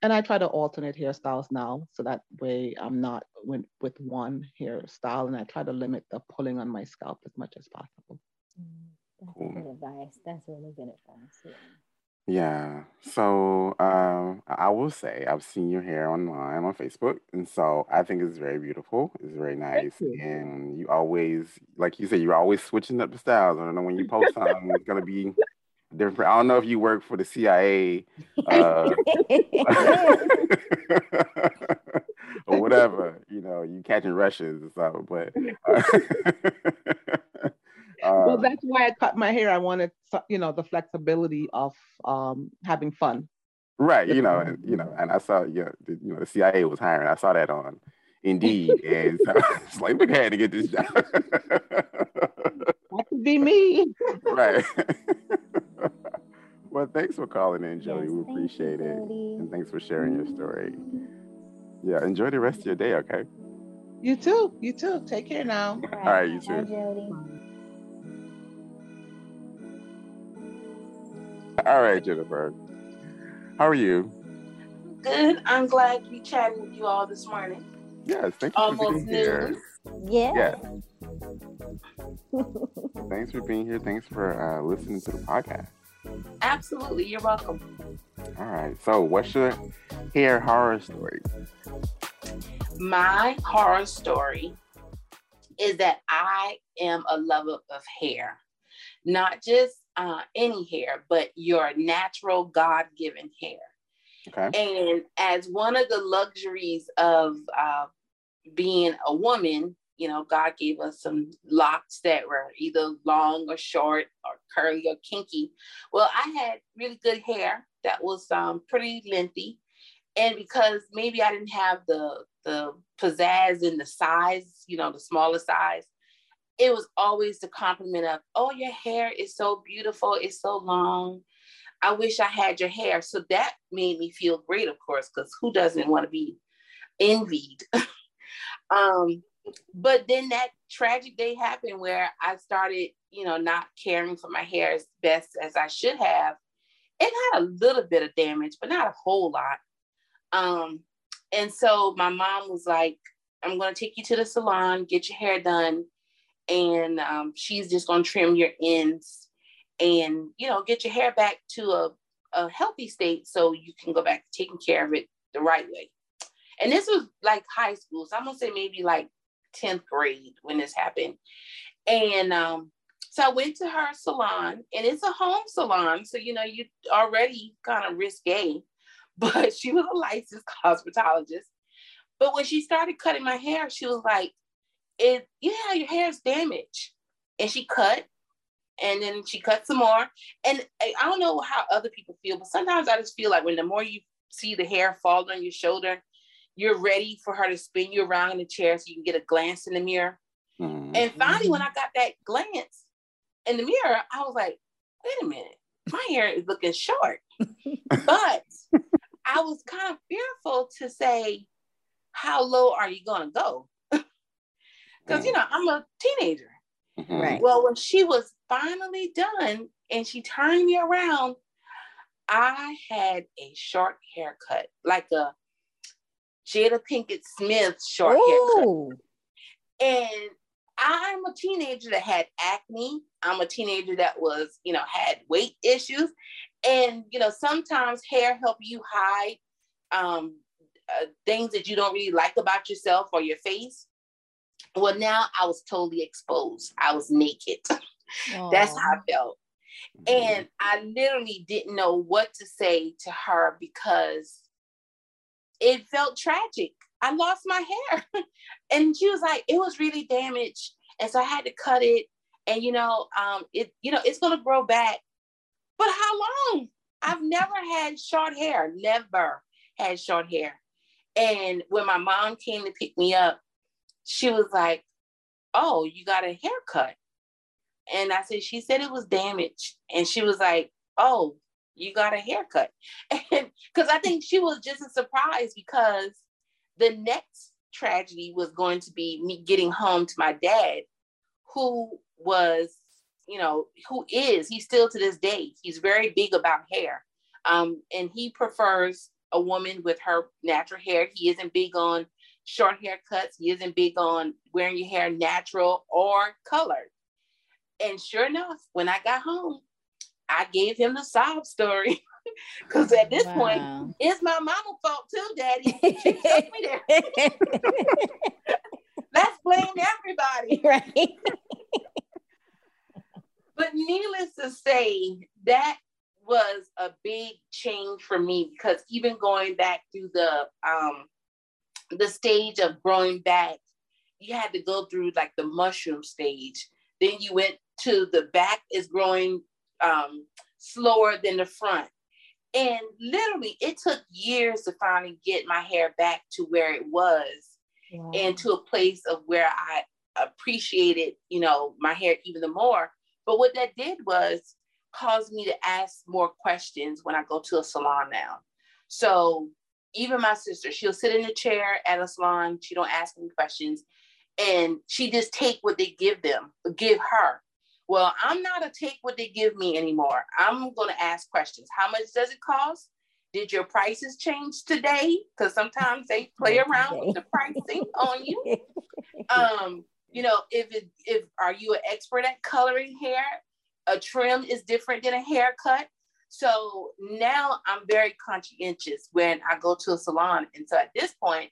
And I try to alternate hairstyles now so that way I'm not with, with one hairstyle and I try to limit the pulling on my scalp as much as possible. Mm. That's Cool. good advice. That's really good advice. Yeah. Yeah. So um, I I will say I've seen your hair online on Facebook, and so I think it's very beautiful. It's very nice, you. and you always, like you said, you're always switching up the styles. I don't know when you post something, it's gonna be different. I don't know if you work for the CIA uh, or whatever. You know, you catching Russians or something, but. Uh, well, um, that's why I cut my hair. I wanted, you know, the flexibility of um, having fun. Right, you know, and, you know, and I saw, yeah, the, you know, the CIA was hiring. I saw that on Indeed, and so it's like, look ahead to get this job. That could be me. right. well, thanks for calling in, Jody. Yes, we thank you, appreciate it, Jody. and thanks for sharing your story. Yeah, enjoy the rest of your day. Okay. You too. You too. Take care now. All right, you Bye, too. Jody. All right, Jennifer. How are you? Good. I'm glad to be chatting with you all this morning. Yes, thank you for Almost being here. Yeah. Yes. Thanks for being here. Thanks for uh, listening to the podcast. Absolutely. You're welcome. All right. So, what's your hair horror story? My horror story is that I am a lover of hair, not just uh, any hair, but your natural God given hair. Okay. And as one of the luxuries of uh, being a woman, you know, God gave us some locks that were either long or short or curly or kinky. Well, I had really good hair that was um, pretty lengthy. And because maybe I didn't have the the pizzazz and the size, you know, the smaller size, it was always the compliment of, oh, your hair is so beautiful, it's so long. I wish I had your hair. So that made me feel great, of course, because who doesn't want to be envied? um, but then that tragic day happened where I started, you know, not caring for my hair as best as I should have. It had a little bit of damage, but not a whole lot. Um, and so my mom was like, I'm going to take you to the salon, get your hair done. And um, she's just going to trim your ends and, you know, get your hair back to a, a healthy state so you can go back to taking care of it the right way. And this was like high school. So I'm going to say maybe like 10th grade when this happened. And um, so I went to her salon and it's a home salon. So, you know, you already kind of risque, but she was a licensed cosmetologist. But when she started cutting my hair, she was like, it, yeah, your hair's damaged. And she cut and then she cut some more. And I don't know how other people feel, but sometimes I just feel like when the more you see the hair fall on your shoulder, you're ready for her to spin you around in the chair so you can get a glance in the mirror. Mhm. And finally, when I got that glance in the mirror, I was like, wait a minute, my hair is looking short. but I was kind of fearful to say, how low are you going to go? Because, you know, I'm a teenager. Mhm. Right. Well, when she was finally done and she turned me around, I had a short haircut, like a Jada Pinkett Smith short haircut. And I'm a teenager that had acne. I'm a teenager that was, you know, had weight issues. And, you know, sometimes hair help you hide um, uh, things that you don't really like about yourself or your face. Well, now I was totally exposed. I was naked. That's how I felt. Mhm. And I literally didn't know what to say to her because it felt tragic. I lost my hair. and she was like, it was really damaged. And so I had to cut it. And you know, um, it, you know, it's gonna grow back. But how long? I've never had short hair, never had short hair. And when my mom came to pick me up, she was like, Oh, you got a haircut. And I said, She said it was damaged. And she was like, Oh, you got a haircut. And because I think she was just as surprised because the next tragedy was going to be me getting home to my dad, who was, you know, who is, he's still to this day, he's very big about hair. Um, and he prefers a woman with her natural hair. He isn't big on short haircuts. He isn't big on wearing your hair natural or colored. And sure enough, when I got home, I gave him the sob story. Because at this wow. point, it's my mama's fault too, Daddy. She took me there. Let's blame everybody. Right. but needless to say, that was a big change for me because even going back through the um the stage of growing back, you had to go through like the mushroom stage. Then you went to the back is growing um, slower than the front. And literally, it took years to finally get my hair back to where it was wow. and to a place of where I appreciated, you know, my hair even the more. But what that did was cause me to ask more questions when I go to a salon now. So even my sister, she'll sit in a chair at a salon. She don't ask any questions, and she just take what they give them, give her. Well, I'm not a take what they give me anymore. I'm going to ask questions. How much does it cost? Did your prices change today? Because sometimes they play around with the pricing on you. Um, you know, if it, if are you an expert at coloring hair? A trim is different than a haircut. So now I'm very conscientious when I go to a salon. And so at this point,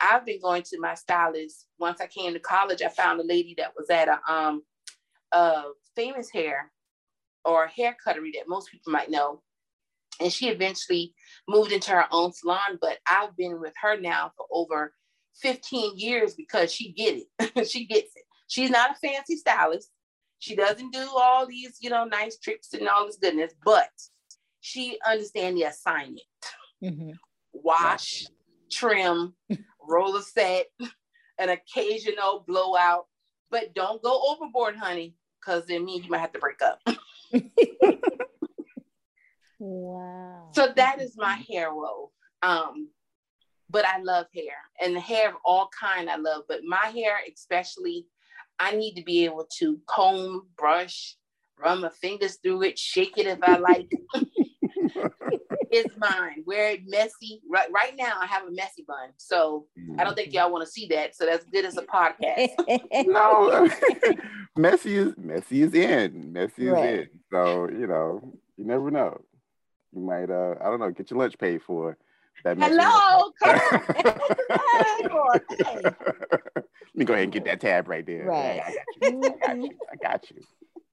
I've been going to my stylist. Once I came to college, I found a lady that was at a um a famous hair or hair cuttery that most people might know. And she eventually moved into her own salon, but I've been with her now for over 15 years because she get it. she gets it. She's not a fancy stylist. She doesn't do all these, you know, nice tricks and all this goodness, but she understand the assignment. Mm-hmm. Wash, trim, roller set, an occasional blowout, but don't go overboard, honey, because then me you might have to break up. wow. So that is my hair roll. Um, but I love hair and the hair of all kind I love, but my hair especially, I need to be able to comb, brush, run my fingers through it, shake it if I like. It's mine. Wear it messy. Right, right now, I have a messy bun, so I don't think y'all want to see that. So that's good as a podcast. no, messy is messy is in. Messy right. is in. So you know, you never know. You might, uh, I don't know, get your lunch paid for. That Hello, Let me go ahead and get that tab right there. Right. I got you. I got you. I got you.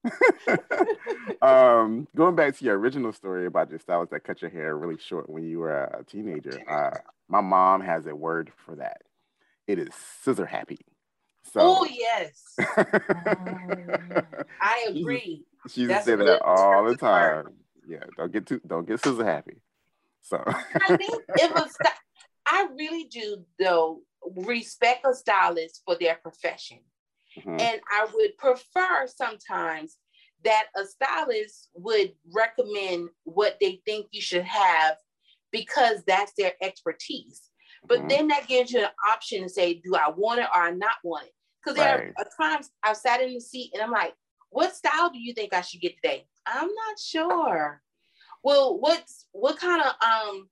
um, going back to your original story about your stylist that cut your hair really short when you were a teenager, uh, my mom has a word for that. It is scissor happy. So, oh yes, I agree. She used to say that all the time. Word. Yeah, don't get too, don't get scissor happy. So I think it was. I really do though respect a stylist for their profession. Mm-hmm. And I would prefer sometimes that a stylist would recommend what they think you should have because that's their expertise. But mm-hmm. then that gives you an option to say, do I want it or I not want it? Because there are times I've sat in the seat and I'm like, what style do you think I should get today? I'm not sure. Well, what's what kind of um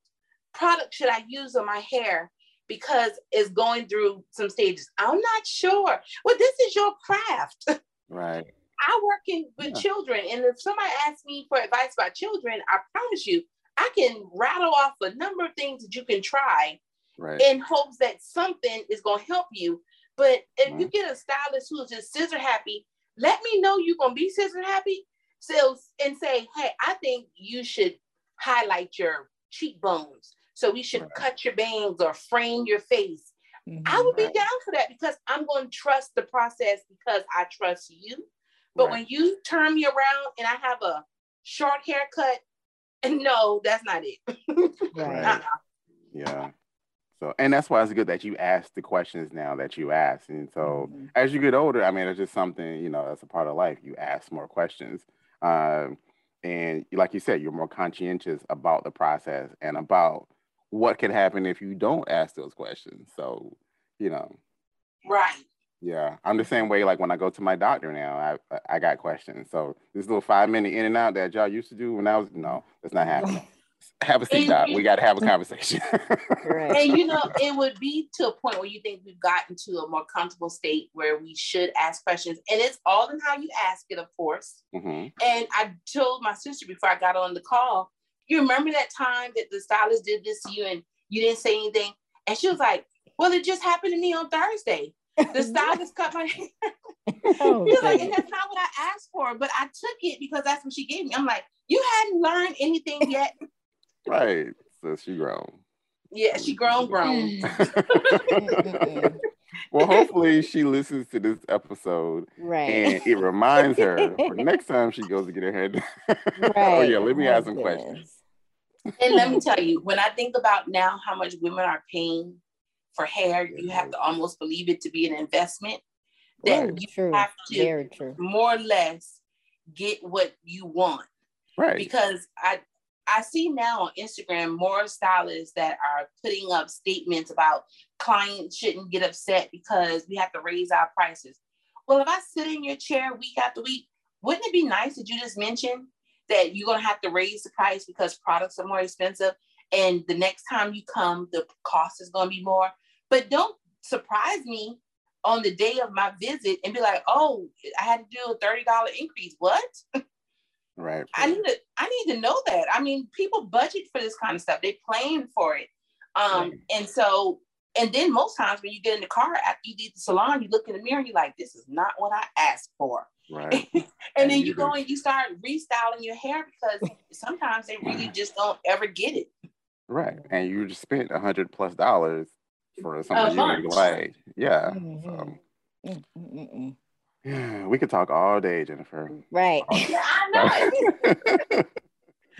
product should I use on my hair? Because it's going through some stages. I'm not sure. Well, this is your craft. Right. I work in with yeah. children, and if somebody asks me for advice about children, I promise you, I can rattle off a number of things that you can try right. in hopes that something is going to help you. But if mm-hmm. you get a stylist who's just scissor happy, let me know you're going to be scissor happy. So and say, hey, I think you should highlight your cheekbones. So we should right. cut your bangs or frame your face. Mm-hmm. I would be right. down for that because I'm going to trust the process because I trust you. But right. when you turn me around and I have a short haircut, and no, that's not it. right. Uh-uh. Yeah. So, and that's why it's good that you ask the questions now that you ask. And so, mm-hmm. as you get older, I mean, it's just something you know that's a part of life. You ask more questions, um, and like you said, you're more conscientious about the process and about what could happen if you don't ask those questions. So, you know. Right. Yeah, I'm the same way. Like when I go to my doctor now, I I got questions. So this little five minute in and out that y'all used to do when I was no, that's not happening. have a seat, And Doc. We got to have a conversation. Right. and you know, it would be to a point where you think we've gotten to a more comfortable state where we should ask questions. And it's all in how you ask it, of course. Mhm. And I told my sister before I got on the call, you remember that time that the stylist did this to you and you didn't say anything? And she was like, Well, it just happened to me on Thursday. The stylist cut my hair. Oh, She was like, and that's not what I asked for, but I took it because that's what she gave me. I'm like, you hadn't learned anything yet. Right. So she grown. yeah, she grown, grown. Mm. Mm-hmm. Well, hopefully she listens to this episode right. and it reminds her for next time she goes to get her hair done. oh yeah, let me Oh, ask some questions. And let me tell you, when I think about now how much women are paying for hair, you have to almost believe it to be an investment that you true. have to more or less get what you want. Right. Because I I see now on Instagram more stylists that are putting up statements about clients shouldn't get upset because we have to raise our prices. Well, if I sit in your chair week after week, wouldn't it be nice that you just mentioned that you're gonna have to raise the price because products are more expensive, and the next time you come, the cost is gonna be more. But don't surprise me on the day of my visit and be like, "Oh, I had to do a thirty dollar increase." What? right. I need to I need to know that. I mean, people budget for this kind of stuff. They plan for it. Um, Right. and so and then most times when you get in the car after you leave the salon, you look in the mirror and you're like, this is not what I asked for. Right. And, And then you you go and you start restyling your hair because sometimes they really just don't ever get it. Right. And you just spent a hundred plus dollars for something you bunch. didn't like. Yeah. Mhm. So, yeah, we could talk all day, Jennifer. Right. Yeah, I know.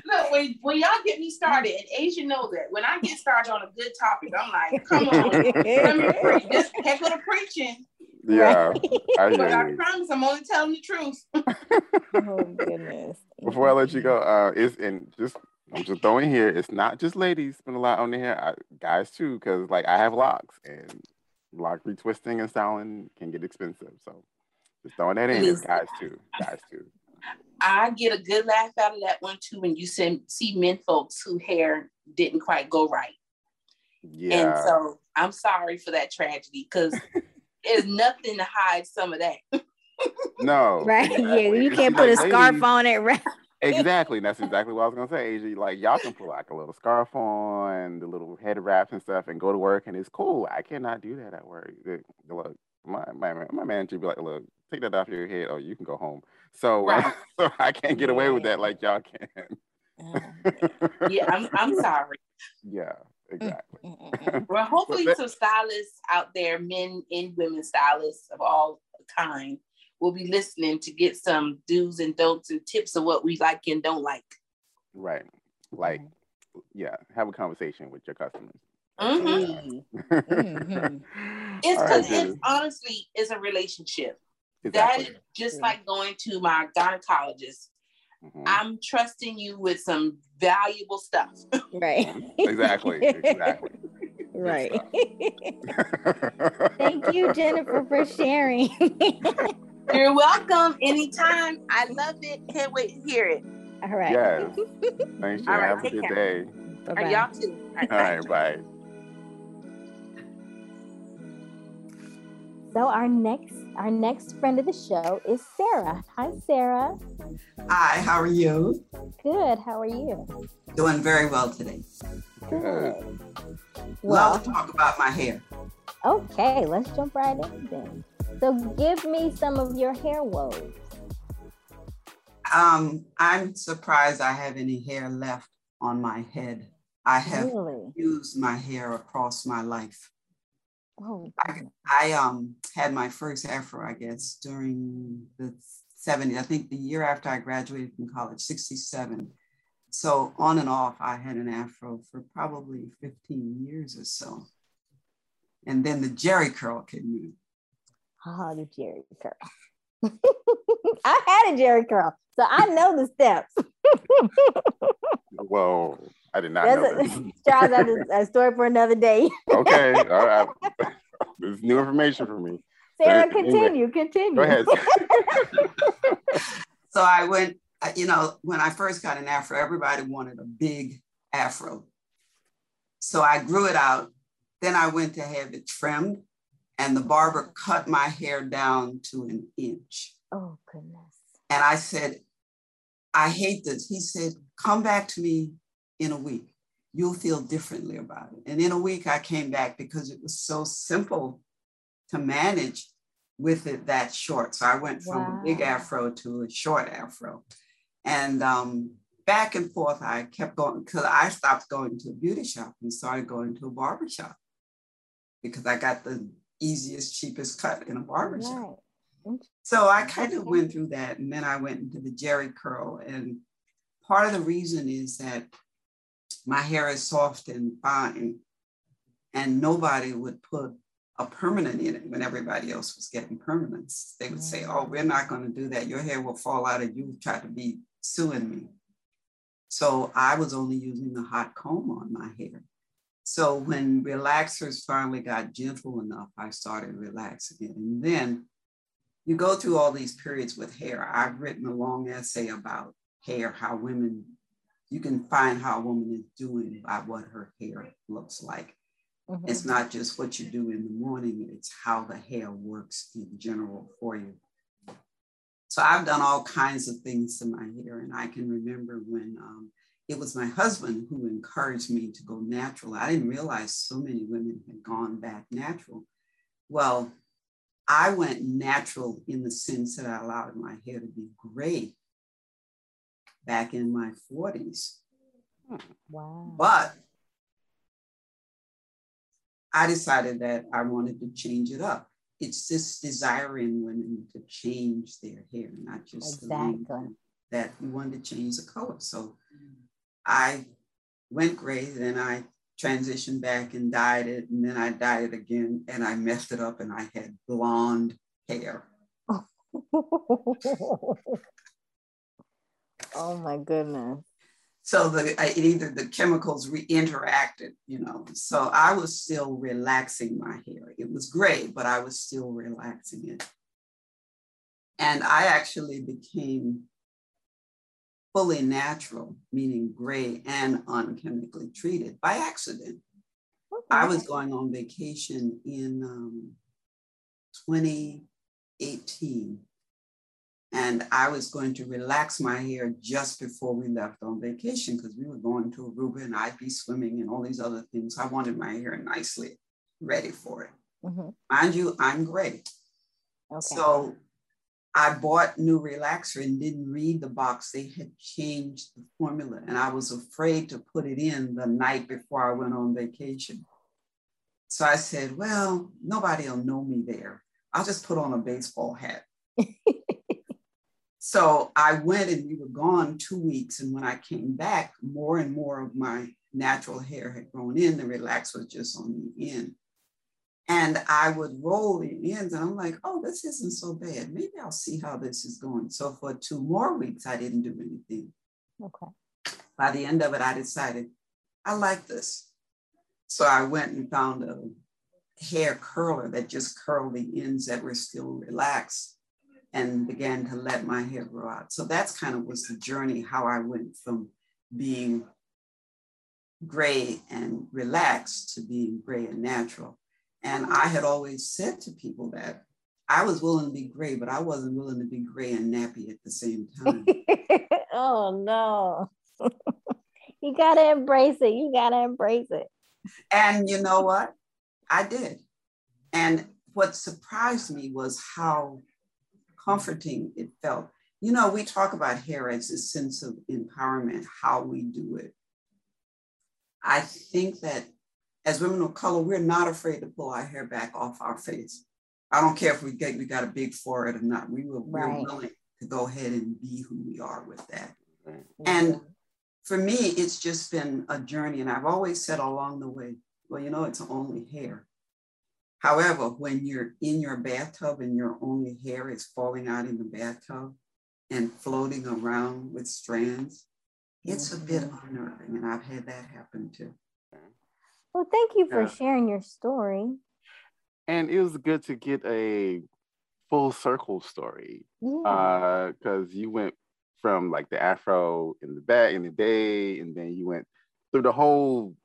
Look, when, when y'all get me started, and Asia knows that when I get started on a good topic, I'm like, come on, let me preach. Just heck of the preaching. Yeah. I But I hear you. promise I'm only telling the truth. oh goodness. Before I let you go, uh, it's and just I'm just throwing here. It's not just ladies spend a lot on their hair, I, guys too, because like I have locks and lock retwisting and styling can get expensive. So just throwing that in. It's guys too, guys too. I get a good laugh out of that one too when you send, see men folks who hair didn't quite go right. Yeah. And so I'm sorry for that tragedy because there's nothing to hide some of that. no. Right. Yeah. You can't see, put a scarf ladies- on it. Right. Exactly. That's exactly what I was gonna say, Asia. Like y'all can put like a little scarf on, the little head wraps and stuff, and go to work, and it's cool. I cannot do that at work. The- the- Look, my my my manager be like, look, take that off your head, or you can go home. So, Right. so I can't get away with that like y'all can. Yeah, I'm, I'm sorry. yeah, exactly. mm, mm, mm. Well, hopefully that- some stylists out there, men and women stylists of all kind, will be listening to get some do's and don'ts and tips of what we like and don't like. Right. Like, yeah, have a conversation with your customers. Mhm. Mm. Mhm. It's because right, it's honestly is a relationship. Exactly. That is just Yeah. like going to my gynecologist. Mhm. I'm trusting you with some valuable stuff. Right. Exactly. Exactly. right. Thank you, Jennifer, for sharing. You're welcome anytime. I love it. Can't wait to hear it. All right. Yes. Thanks, Jen. All right, Have a good care. day. Are Bye-bye. y'all too? All right, All bye. bye. So our next our next friend of the show is Sarah. Hi, Sarah. Hi, how are you? Good. How are you? Doing very well today. Good. Love Well, to talk about my hair. okay. Let's jump right in then. So, give me some of your hair woes. Um, I'm surprised I have any hair left on my head. I have Really? used my hair across my life. Oh, I. I um had my first afro, I guess, during the 70s. I think the year after I graduated from college, 67. So on and off, I had an afro for probably 15 years or so. And then the Jheri curl came in. oh, the Jheri curl. I had a Jheri curl, so I know the steps. Whoa, I did not know That's this. a, Charles, that's a, a story for another day. Okay, all right. This is new information for me. Sarah, anyway, continue, continue. Go ahead. So I went, you know, when I first got an afro, everybody wanted a big afro. So I grew it out. Then I went to have it trimmed, and the barber cut my hair down to an inch. Oh, goodness. And I said, I hate this. He said, Come back to me in a week. You'll feel differently about it. And in a week, I came back because it was so simple to manage with it that short. So I went from wow. a big afro to a short afro. And um, back and forth, I kept going because I stopped going to a beauty shop and started going to a barber shop because I got the easiest, cheapest cut in a barber shop. Right. So I kind of went through that and then I went into the Jheri curl. And part of the reason is that my hair is soft and fine, and nobody would put a permanent in it when everybody else was getting permanents. They would say, Oh, we're not going to do that. Your hair will fall out and you try to be suing me. So I was only using the hot comb on my hair. So when relaxers finally got gentle enough, I started relaxing it. And then you go through all these periods with hair. I've written a long essay about hair, how women, you can find how a woman is doing by what her hair looks like. Mm-hmm. It's not just what you do in the morning, it's how the hair works in general for you. So I've done all kinds of things to my hair. And I can remember when um, it was my husband who encouraged me to go natural. I didn't realize so many women had gone back natural. Well, I went natural in the sense that I allowed my hair to be gray back in my 40s. Wow. But I decided that I wanted to change it up. It's this desire in women to change their hair, not just exactly. that you wanted to change the color. So I went gray, then I transitioned back and dyed it, and then I dyed it again, and I messed it up, and I had blonde hair. oh my goodness. So the it either the chemicals re-interacted you know so i was still relaxing my hair. It was great but i was still relaxing it. And i actually became fully natural meaning gray and unchemically treated by accident. Okay. i was going on vacation in um, 2018 and I was going to relax my hair just before we left on vacation because we were going to Aruba and I'd be swimming and all these other things. I wanted my hair nicely ready for it. Mm-hmm. Mind you, I'm gray. Okay. So I bought new relaxer and didn't read the box. They had changed the formula and I was afraid to put it in the night before I went on vacation. So I said, well, nobody will know me there. I'll just put on a baseball hat. So I went and we were gone two weeks. And when I came back, more and more of my natural hair had grown in. The relax was just on the end. And I would roll the ends and I'm like, oh, this isn't so bad. Maybe I'll see how this is going. So for two more weeks, I didn't do anything. Okay. By the end of it, I decided I like this. So I went and found a hair curler that just curled the ends that were still relaxed and began to let my hair grow out. So that's kind of was the journey how I went from being gray and relaxed to being gray and natural. And I had always said to people that I was willing to be gray, but I wasn't willing to be gray and nappy at the same time. oh no. you gotta embrace it. You gotta embrace it. And you know what? I did. And what surprised me was how comforting it felt. You know, we talk about hair as a sense of empowerment, how we do it. I think that as women of color, we're not afraid to pull our hair back off our face. I don't care if we get we got a big forehead or not. We were right. we're willing to go ahead and be who we are with that. Mm-hmm. And for me, it's just been a journey. And I've always said along the way, well, you know, it's only hair. However, when you're in your bathtub and your only hair is falling out in the bathtub and floating around with strands, it's mm-hmm. a bit mm-hmm. unnerving. And I've had that happen too. Well, thank you for yeah. sharing your story. And it was good to get a full circle story. Yeah. Because uh, you went from like the afro in the back in the day, and then you went through the whole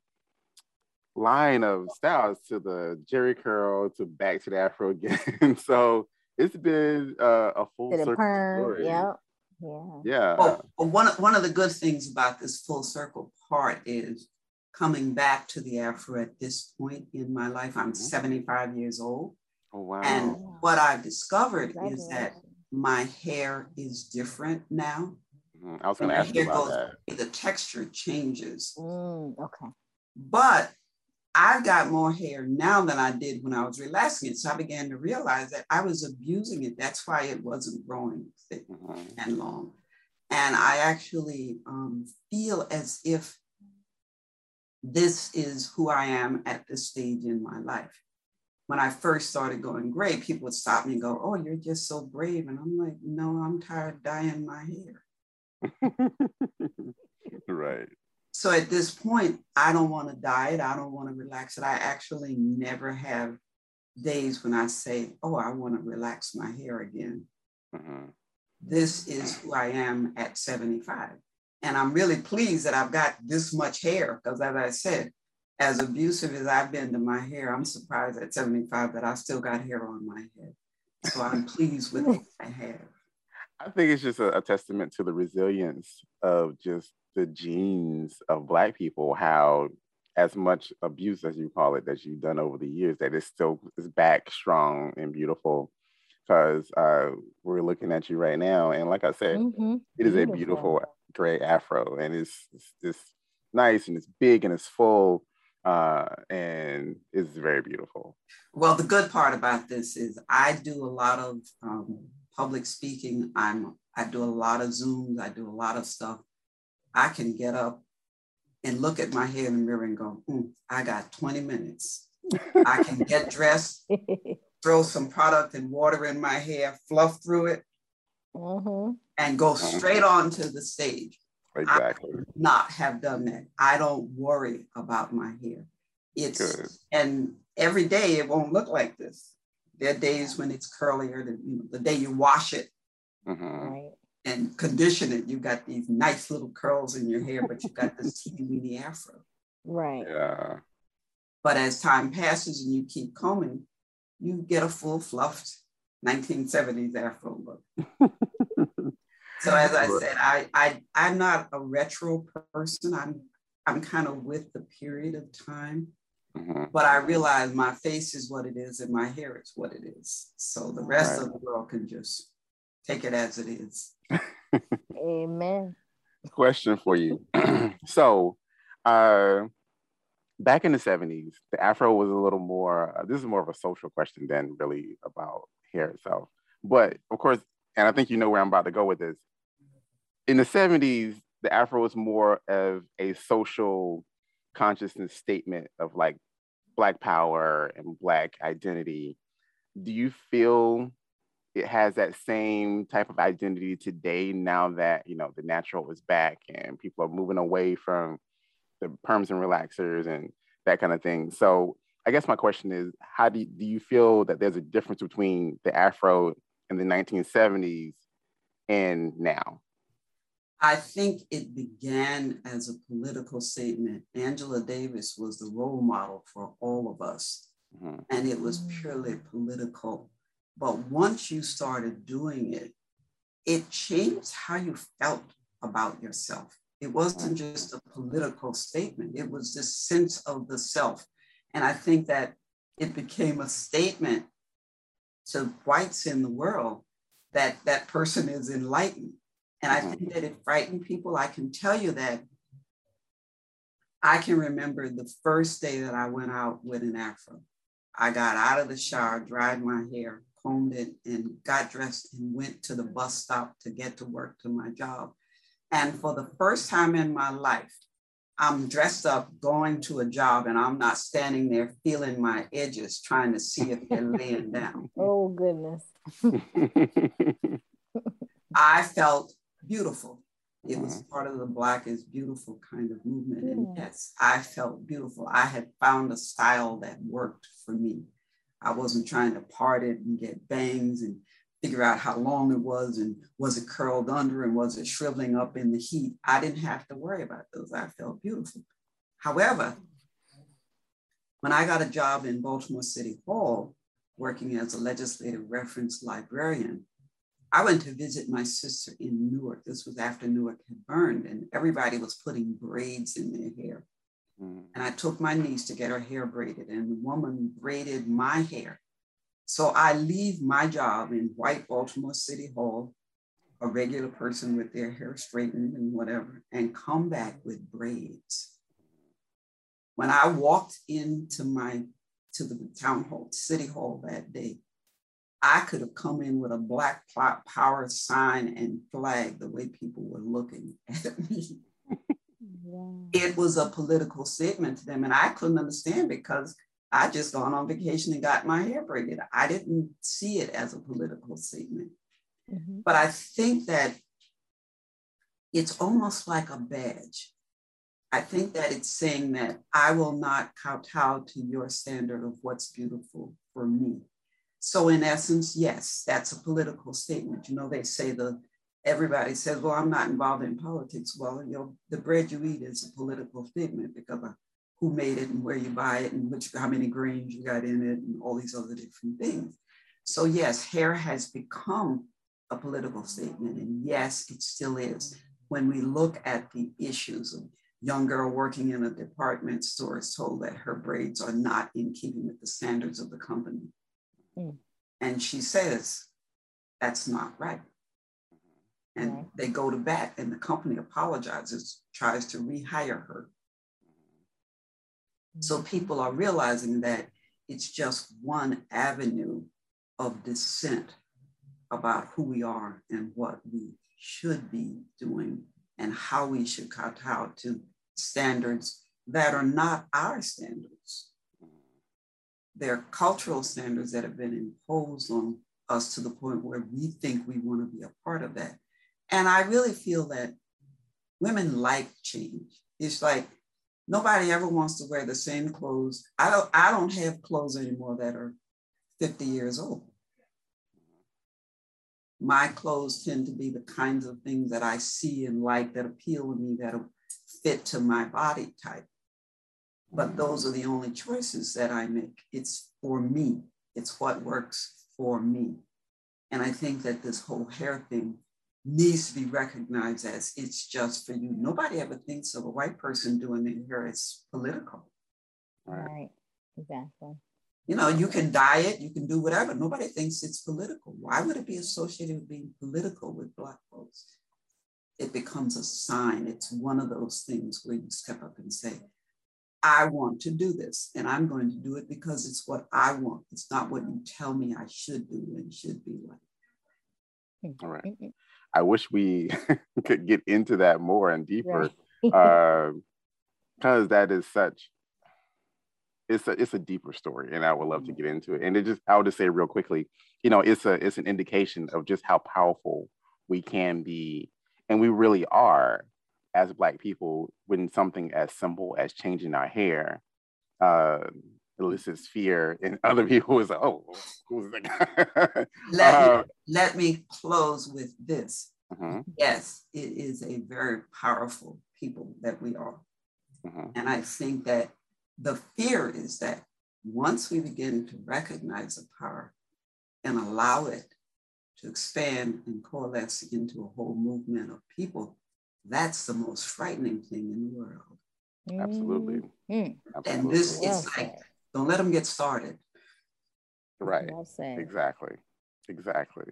line of styles to the Jheri curl to back to the Afro again. so it's been uh, a full circle story. Yeah. Yeah. Yeah. Well, one, one of the good things about this full circle part is coming back to the Afro at this point in my life. I'm mm-hmm. 75 years old. Oh, wow. And what I've discovered is that my hair is different now. Mm, I was going to ask you about goes, that. The texture changes. Mm, okay. But I've got more hair now than I did when I was relaxing it. So I began to realize that I was abusing it. That's why it wasn't growing thick mm-hmm. and long. And I actually um, feel as if this is who I am at this stage in my life. When I first started going gray, people would stop me and go, Oh, you're just so brave. And I'm like, No, I'm tired of dyeing my hair. right. So at this point, I don't want to diet. I don't want to relax it. I actually never have days when I say, Oh, I want to relax my hair again. Mm-hmm. This is who I am at 75. And I'm really pleased that I've got this much hair because, as I said, as abusive as I've been to my hair, I'm surprised at 75 that I still got hair on my head. So I'm pleased with what I have. I think it's just a, a, testament to the resilience of just the genes of Black people, how as much abuse as you call it that you've done over the years, that it still is back strong and beautiful because uh, we're looking at you right now. And like I said, mm-hmm. it is beautiful. a beautiful gray afro and it's, it's, it's, nice and it's big and it's full uh, and it's very beautiful. Well, the good part about this is I do a lot of um, public speaking. I'm I do a lot of Zooms. I do a lot of stuff. I can get up and look at my hair in the mirror and go, mm, I got 20 minutes. I can get dressed, throw some product and water in my hair, fluff through it, mm-hmm. and go uh-huh. straight on to the stage. Exactly. not have done that. I don't worry about my hair. It's Good. and every day it won't look like this. There are days when it's curlier. Than, you know, the day you wash it mm-hmm. right. And condition it, you got these nice little curls in your hair, but you got this teeny weeny afro. Right. Yeah. But as time passes and you keep combing, you get a full fluffed 1970s afro look. so as I said, I, I I'm not a retro person. I'm I'm kind of with the period of time. Mm-hmm. But I realize my face is what it is and my hair is what it is. So the rest right. of the world can just take it as it is. Amen. Question for you. so, uh, back in the 70s, the afro was a little more, uh, this is more of a social question than really about hair itself. But of course, and I think you know where I'm about to go with this. In the 70s, the afro was more of a social consciousness statement of like black power and black identity. Do you feel it has that same type of identity today now that you know the natural is back and people are moving away from the perms and relaxers and that kind of thing. So I guess my question is, how do you, do you feel that there's a difference between the Afro in the 1970s and now? I think it began as a political statement. Angela Davis was the role model for all of us, mm-hmm. and it was purely political. But once you started doing it, it changed how you felt about yourself. It wasn't mm. just a political statement, it was this sense of the self. And I think that it became a statement to whites in the world that that person is enlightened. And I mm. think that it frightened people. I can tell you that I can remember the first day that I went out with an afro. I got out of the shower, dried my hair, combed it, and got dressed and went to the bus stop to get to work to my job. And for the first time in my life, I'm dressed up going to a job and I'm not standing there feeling my edges trying to see if they're laying down. Oh, goodness. I felt beautiful. It was part of the Black is Beautiful kind of movement. And yes, I felt beautiful. I had found a style that worked for me. I wasn't trying to part it and get bangs and figure out how long it was and was it curled under and was it shriveling up in the heat. I didn't have to worry about those. I felt beautiful. However, when I got a job in Baltimore City Hall, working as a legislative reference librarian, I went to visit my sister in Newark. This was after Newark had burned, and everybody was putting braids in their hair. Mm. And I took my niece to get her hair braided, and the woman braided my hair. So I leave my job in white Baltimore City Hall, a regular person with their hair straightened and whatever, and come back with braids. When I walked into my to the town hall, city hall that day, I could have come in with a black power sign and flag the way people were looking at me. It was a political statement to them. And I couldn't understand because I just gone on vacation and got my hair braided. I didn't see it as a political statement. Mm-hmm. But I think that it's almost like a badge. I think that it's saying that I will not kowtow to your standard of what's beautiful for me. So in essence, yes, that's a political statement. You know, they say the everybody says, well, I'm not involved in politics. Well, you know, the bread you eat is a political statement because of who made it and where you buy it and which how many grains you got in it and all these other different things. So yes, hair has become a political statement. And yes, it still is. When we look at the issues of young girl working in a department store is told that her braids are not in keeping with the standards of the company. Mm. And she says, that's not right. And mm. they go to bat, and the company apologizes, tries to rehire her. Mm. So people are realizing that it's just one avenue of dissent about who we are and what we should be doing and how we should kowtow to standards that are not our standards they're cultural standards that have been imposed on us to the point where we think we want to be a part of that. And I really feel that women like change. It's like nobody ever wants to wear the same clothes. I don't I don't have clothes anymore that are 50 years old. My clothes tend to be the kinds of things that I see and like that appeal to me that fit to my body type. But those are the only choices that I make. It's for me, it's what works for me. And I think that this whole hair thing needs to be recognized as it's just for you. Nobody ever thinks of a white person doing it here as political. Right, exactly. You know, you can diet, you can do whatever. Nobody thinks it's political. Why would it be associated with being political with Black folks? It becomes a sign. It's one of those things where you step up and say, I want to do this and I'm going to do it because it's what I want. It's not what you tell me I should do and should be like. All right. I wish we could get into that more and deeper because uh, that is such it's a it's a deeper story and I would love to get into it. And it just I would just say real quickly, you know, it's a it's an indication of just how powerful we can be and we really are as black people when something as simple as changing our hair uh, elicits fear and other people is like, oh, who's the guy? let, uh, me, let me close with this. Mm-hmm. Yes, it is a very powerful people that we are. Mm-hmm. And I think that the fear is that once we begin to recognize the power and allow it to expand and coalesce into a whole movement of people, that's the most frightening thing in the world. Absolutely. Mm-hmm. And this well is like, don't let them get started. Right. Exactly. Exactly.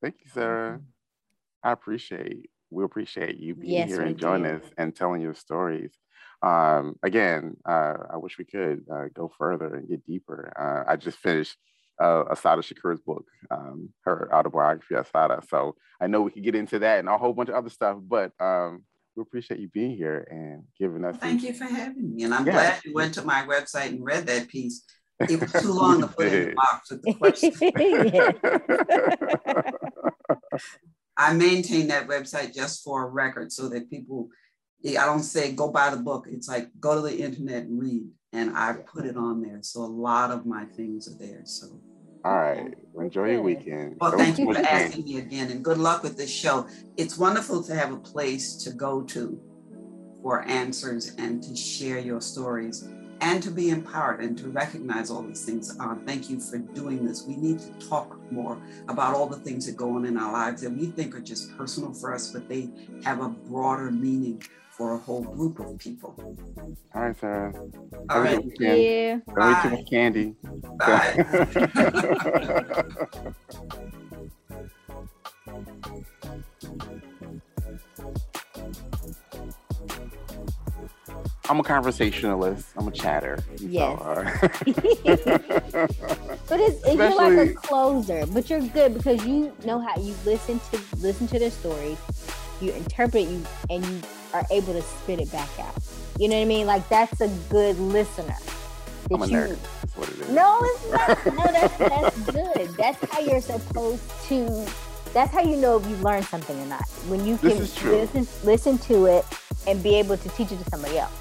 Thank you, Sarah. Mm-hmm. I appreciate, we appreciate you being yes, here and joining us and telling your stories. Um, again, uh, I wish we could uh, go further and get deeper. Uh, I just finished uh, Assata Shakur's book, um, her autobiography, Assata. So I know we could get into that and a whole bunch of other stuff, but um, we appreciate you being here and giving us. Well, thank you for having me. And I'm yeah. glad you went to my website and read that piece. It was too long to put in the box with the questions. I maintain that website just for a record so that people, I don't say go buy the book. It's like go to the internet and read. And I put it on there. So a lot of my things are there. So all right. Enjoy your weekend. Well, thank you for asking me again and good luck with this show. It's wonderful to have a place to go to for answers and to share your stories and to be empowered and to recognize all these things. Uh, thank you for doing this. We need to talk more about all the things that go on in our lives that we think are just personal for us, but they have a broader meaning for a whole group of people. All right, Sarah. All right. Thank you. Don't eat too candy. Bye. I'm a conversationalist. I'm a chatter. Yes. But it's, it's you're like a closer, but you're good because you know how you listen to listen to their stories, you interpret you, and you are able to spit it back out. You know what I mean? Like that's a good listener. That I'm a you- nerd. That's what it is. No, it's not. No, that's that's good. That's how you're supposed to. That's how you know if you learned something or not. When you can listen listen to it and be able to teach it to somebody else.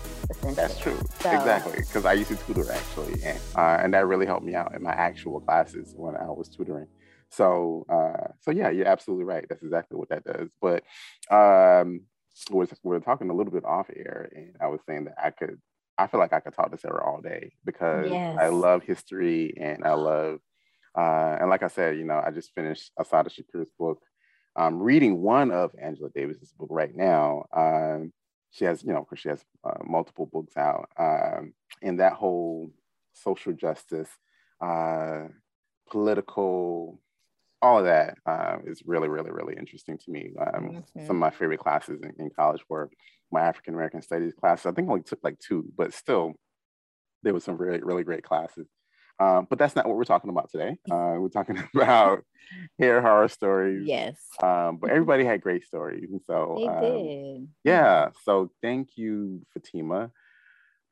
That's true. So- Exactly. Because I used to tutor actually, and uh, and that really helped me out in my actual classes when I was tutoring. So uh, so yeah, you're absolutely right. That's exactly what that does. But um, we we're, we are talking a little bit off air, and I was saying that I could. I feel like I could talk to Sarah all day because I love history and I love uh, and like I said, you know, I just finished Assata Shakur's book. I'm reading one of Angela Davis's book right now. Um, she has, you know, because she has uh, multiple books out, um, and that whole social justice, uh, political, all of that uh, is really, really, really interesting to me. Um. Some of my favorite classes in, in college were my African American Studies classes. I think I only took like two, but still, there was some really, really great classes. Um, but that's not what we're talking about today. Uh, we're talking about hair horror stories. Yes, Um, but everybody had great stories. And so, they um, did. yeah. So thank you, Fatima,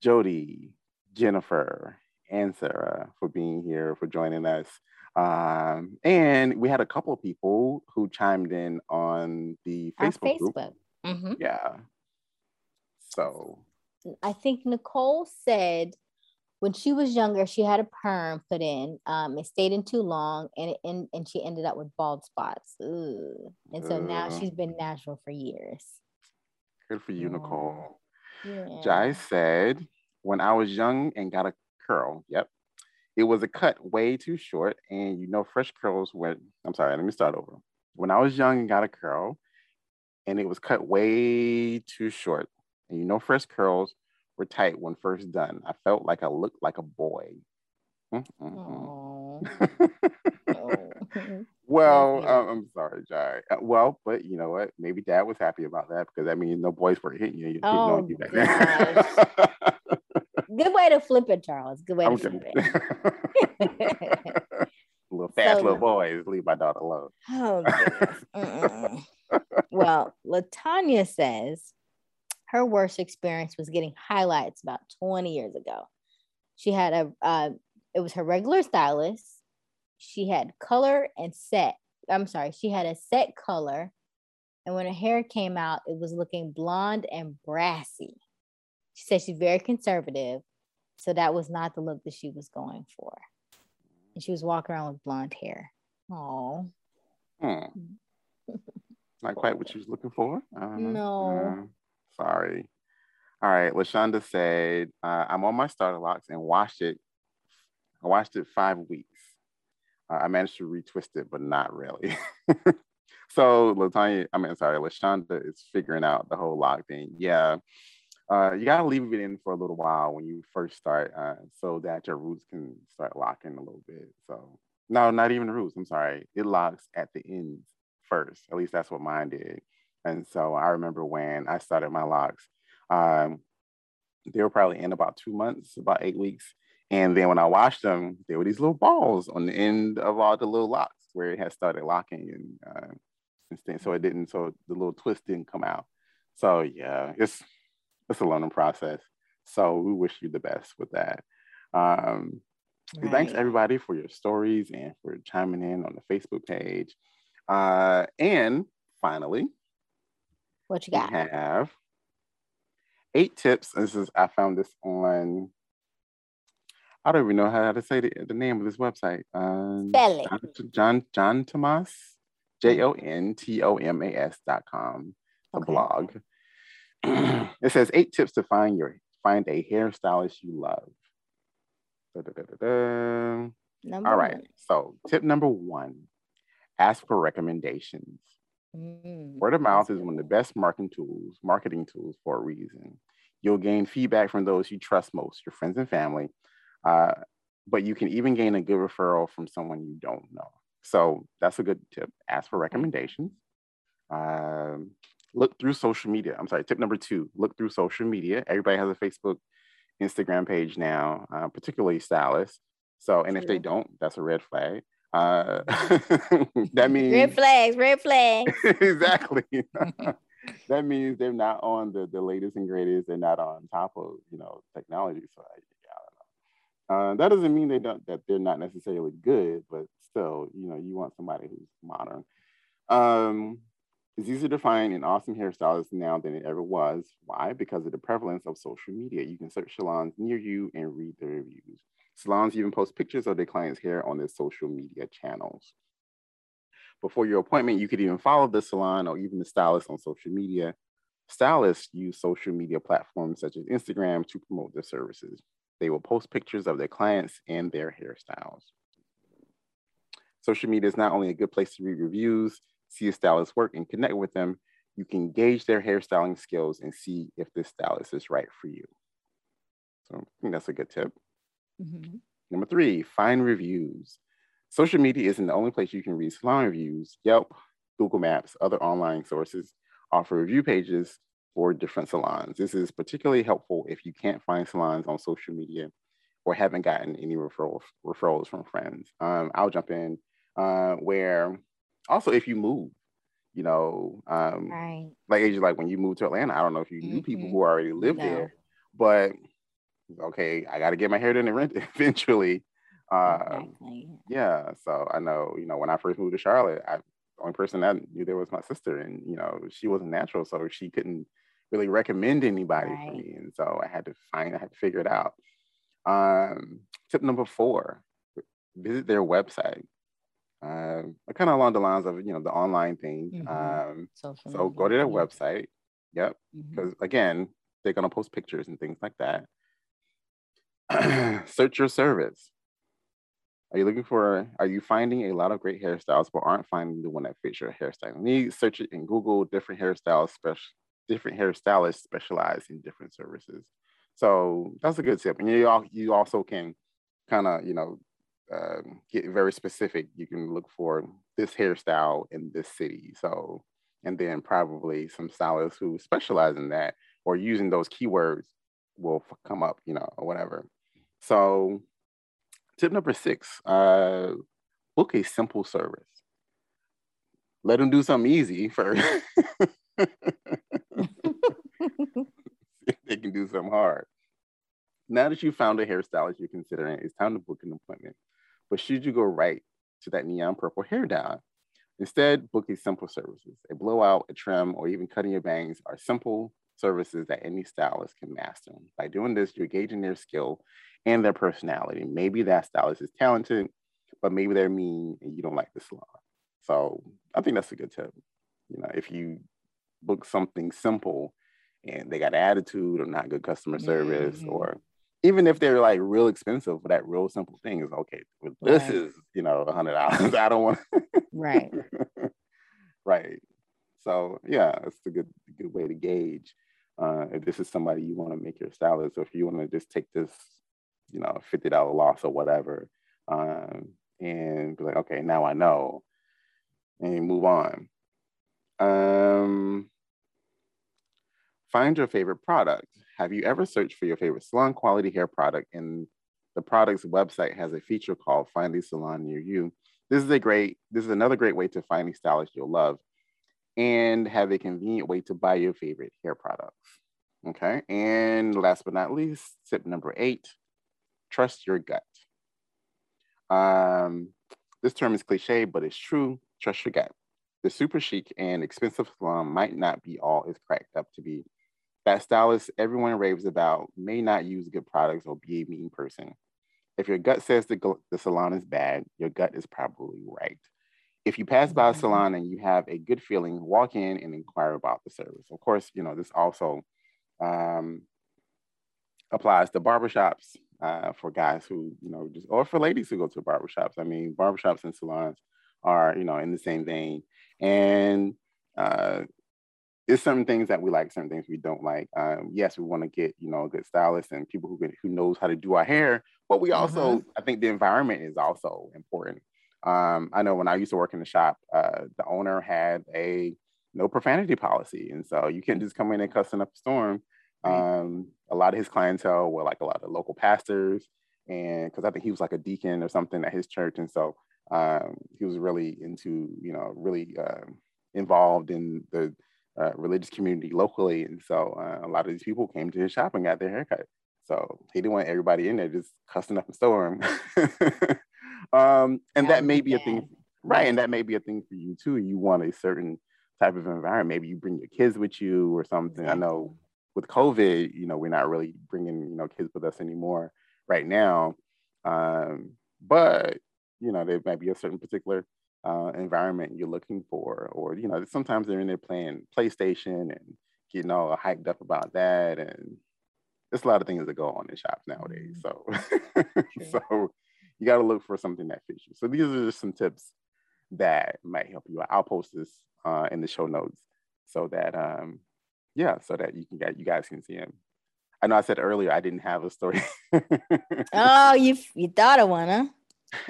Jody, Jennifer, and Sarah for being here, for joining us. Um, and we had a couple of people who chimed in on the Our Facebook group. Facebook. hmm Yeah. So I think Nicole said when she was younger, she had a perm put in. Um, it stayed in too long, and it, and and she ended up with bald spots. Ooh. And so now she's been natural for years. good for you, Yeah. Nicole. Yeah. Jai said, when I was young and got a curl, yep, it was a cut way too short. And you know, fresh curls went, I'm sorry, let me start over. When I was young and got a curl, and it was cut way too short. And you know, fresh curls were tight when first done. I felt like I looked like a boy. Oh. well, um, I'm sorry, Jai. Uh, well, but you know what? Maybe dad was happy about that because that means no boys were hitting you. hitting Oh, on you back. Good way to flip it, Charles. Good way to flip it. little fast So- little boys, leave my daughter alone. Oh, well, Latanya says her worst experience was getting highlights about 20 years ago. She had a, uh, it was her regular stylist. She had color and set. I'm sorry, she had a set color. And when her hair came out, it was looking blonde and brassy. She said she's very conservative. So that was not the look that she was going for. And she was walking around with blonde hair. Oh. Hmm. Not quite what she was looking for. Uh, No. uh, sorry. All right. Lashonda said, uh, I'm on my starter locks and washed it. I washed it five weeks. Uh, I managed to retwist it, but not really. so Latanya, I mean, sorry, Lashonda is figuring out the whole lock thing. Yeah. Uh, you gotta leave it in for a little while when you first start, uh, so that your roots can start locking a little bit. So no, not even roots. I'm sorry. It locks at the ends first. At least that's what mine did. And so I remember when I started my locks, um, they were probably in about two months, about eight weeks. And then when I washed them, there were these little balls on the end of all the little locks where it had started locking and uh, instead, so it didn't, so the little twist didn't come out. So yeah, it's it's a learning process. So we wish you the best with that. Um, Thanks everybody for your stories and for chiming in on the Facebook page. Uh, and finally, What you we got? have eight tips. This is I found this on. I don't even know how to say the, the name of this website. Um, Spell it. John John, Jon Tomas, J O N T O M A S dot com, a Okay. blog. it says eight tips to find your find a hairstylist you love. Da-da-da-da-da. All right. one. So tip number one, ask for recommendations. Mm, Word of mouth is one of the best marketing tools, marketing tools for a reason. You'll gain feedback from those you trust most, your friends and family. Uh, but you can even gain a good referral from someone you don't know. So that's a good tip. Ask for recommendations. Um, look through social media. I'm sorry, tip number two, look through social media. Everybody has a Facebook, Instagram page now, uh, particularly stylists. So, and if they don't, that's a red flag. Uh, that means Red flags, red flags. exactly. that means they're not on the, the latest and greatest. They're not on top of you know technology. So I, yeah, I don't know. Uh, that doesn't mean they don't that they're not necessarily good, but still, you know, you want somebody who's modern. Um, it's easier to find an awesome hairstylist now than it ever was. Why? Because of the prevalence of social media. You can search salons near you and read the reviews. Salons even post pictures of their clients' hair on their social media channels. Before your appointment, you could even follow the salon or even the stylist on social media. Stylists use social media platforms such as Instagram to promote their services. They will post pictures of their clients and their hairstyles. Social media is not only a good place to read reviews, see a stylist's work, and connect with them, you can gauge their hairstyling skills and see if this stylist is right for you. So I think that's a good tip. Mhm. Number three, find reviews. Social media isn't the only place you can read salon reviews. Yelp, Google Maps, other online sources offer review pages for different salons. This is particularly helpful if you can't find salons on social media or haven't gotten any referrals referrals from friends. Um, I'll jump in uh, where also if you move, you know, um, Right. like Asia, like when you moved to Atlanta, I don't know if you knew people Mhm. who already lived No. there, but okay, I got to get my hair done and rent eventually. Uh, Exactly. yeah, so I know, you know, when I first moved to Charlotte, I the only person that knew there was my sister, and you know, she wasn't natural, so she couldn't really recommend anybody for me, and so I had to find, I had to figure it out. Um, tip number four: visit their website. Um, kind of along the lines of you know the online thing. Mhm. Um, Social so go to their website. Yep, because again, they're gonna post pictures and things like that. Search your service. Are you looking for? Are you finding a lot of great hairstyles, but aren't finding the one that fits your hairstyle? You need search it in Google. Different hairstyles, special, different hairstylists specialize in different services. So that's a good tip. And you all, you also can kind of you know um, get very specific. You can look for this hairstyle in this city. So and then probably some stylists who specialize in that or using those keywords will come up, you know, or whatever. So, tip number six: uh, book a simple service. Let them do something easy first. they can do something hard. Now that you found a hairstylist you're considering, it's time to book an appointment. But should you go right to that neon purple hair dye? Instead, book these simple services. A blowout, a trim, or even cutting your bangs are simple services that any stylist can master. By doing this, you're gauging their skill and their personality. Maybe that stylist is talented, but maybe they're mean and you don't like the salon. So I think that's a good tip. You know, if you book something simple and they got attitude or not good customer service, Mhm. or even if they're like real expensive, but that real simple thing is okay. This Right. is, you know, a hundred dollars. I don't want Right. right. So yeah, it's a good good way to gauge uh, if this is somebody you want to make your stylist, or if you want to just take this, you know, fifty dollar loss or whatever, um, and be like, okay, now I know, and move on. Um, find your favorite product. Have you ever searched for your favorite salon quality hair product and the product's website has a feature called Find a Salon Near You? This is a great, this is another great way to find a stylist you'll love and have a convenient way to buy your favorite hair products. Okay. And last but not least, tip number eight, trust your gut. Um, this term is cliche, but it's true. Trust your gut. The super chic and expensive salon might not be all it's cracked up to be. That stylist everyone raves about may not use good products or be a mean person. If your gut says the, the salon is bad, your gut is probably right. if you pass by a salon and you have a good feeling, walk in and inquire about the service. Of course, you know, this also um, applies to barbershops uh, for guys who, you know, just, or for ladies who go to barbershops. I mean, barbershops and salons are, you know, in the same vein. And uh, there's certain things that we like, certain things we don't like. Um, yes, we want to get, you know, a good stylist and people who, who knows how to do our hair, but we also, mm-hmm. I think the environment is also important. Um, I know when I used to work in the shop, uh, the owner had a no profanity policy. And so you can't just come in and cussing up a storm. Um, a lot of his clientele were like a lot of local pastors, and because I think he was like a deacon or something at his church, and so um, he was really into, you know, really uh, involved in the uh, religious community locally, and so uh, a lot of these people came to his shop and got their haircut. So he didn't want everybody in there just cussing up a storm. um, and that, that may be bad. a thing, right? And that may be a thing for you too. You want a certain type of environment. Maybe you bring your kids with you or something. Exactly. I know with COVID, you know, we're not really bringing, you know, kids with us anymore right now. Um, but, you know, there might be a certain particular uh, environment you're looking for, or, you know, sometimes they're in there playing PlayStation and getting all hyped up about that. And there's a lot of things that go on in shops nowadays. Mm-hmm. So, so you got to look for something that fits you. So these are just some tips that might help you. I'll post this uh, in the show notes so that um, yeah, so that you can get you guys can see him. I know I said earlier I didn't have a story. oh, you you thought of one, huh?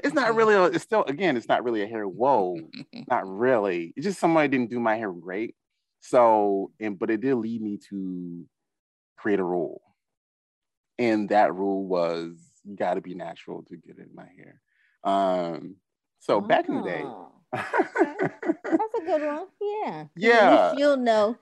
It's not really. A, it's still again. It's not really a hair. Whoa, not really. It's just somebody didn't do my hair great. So, and but it did lead me to create a rule, and that rule was you got to be natural to get in my hair. Um, so oh. back in the day, oh, that's a good one. Yeah. Yeah. You'll know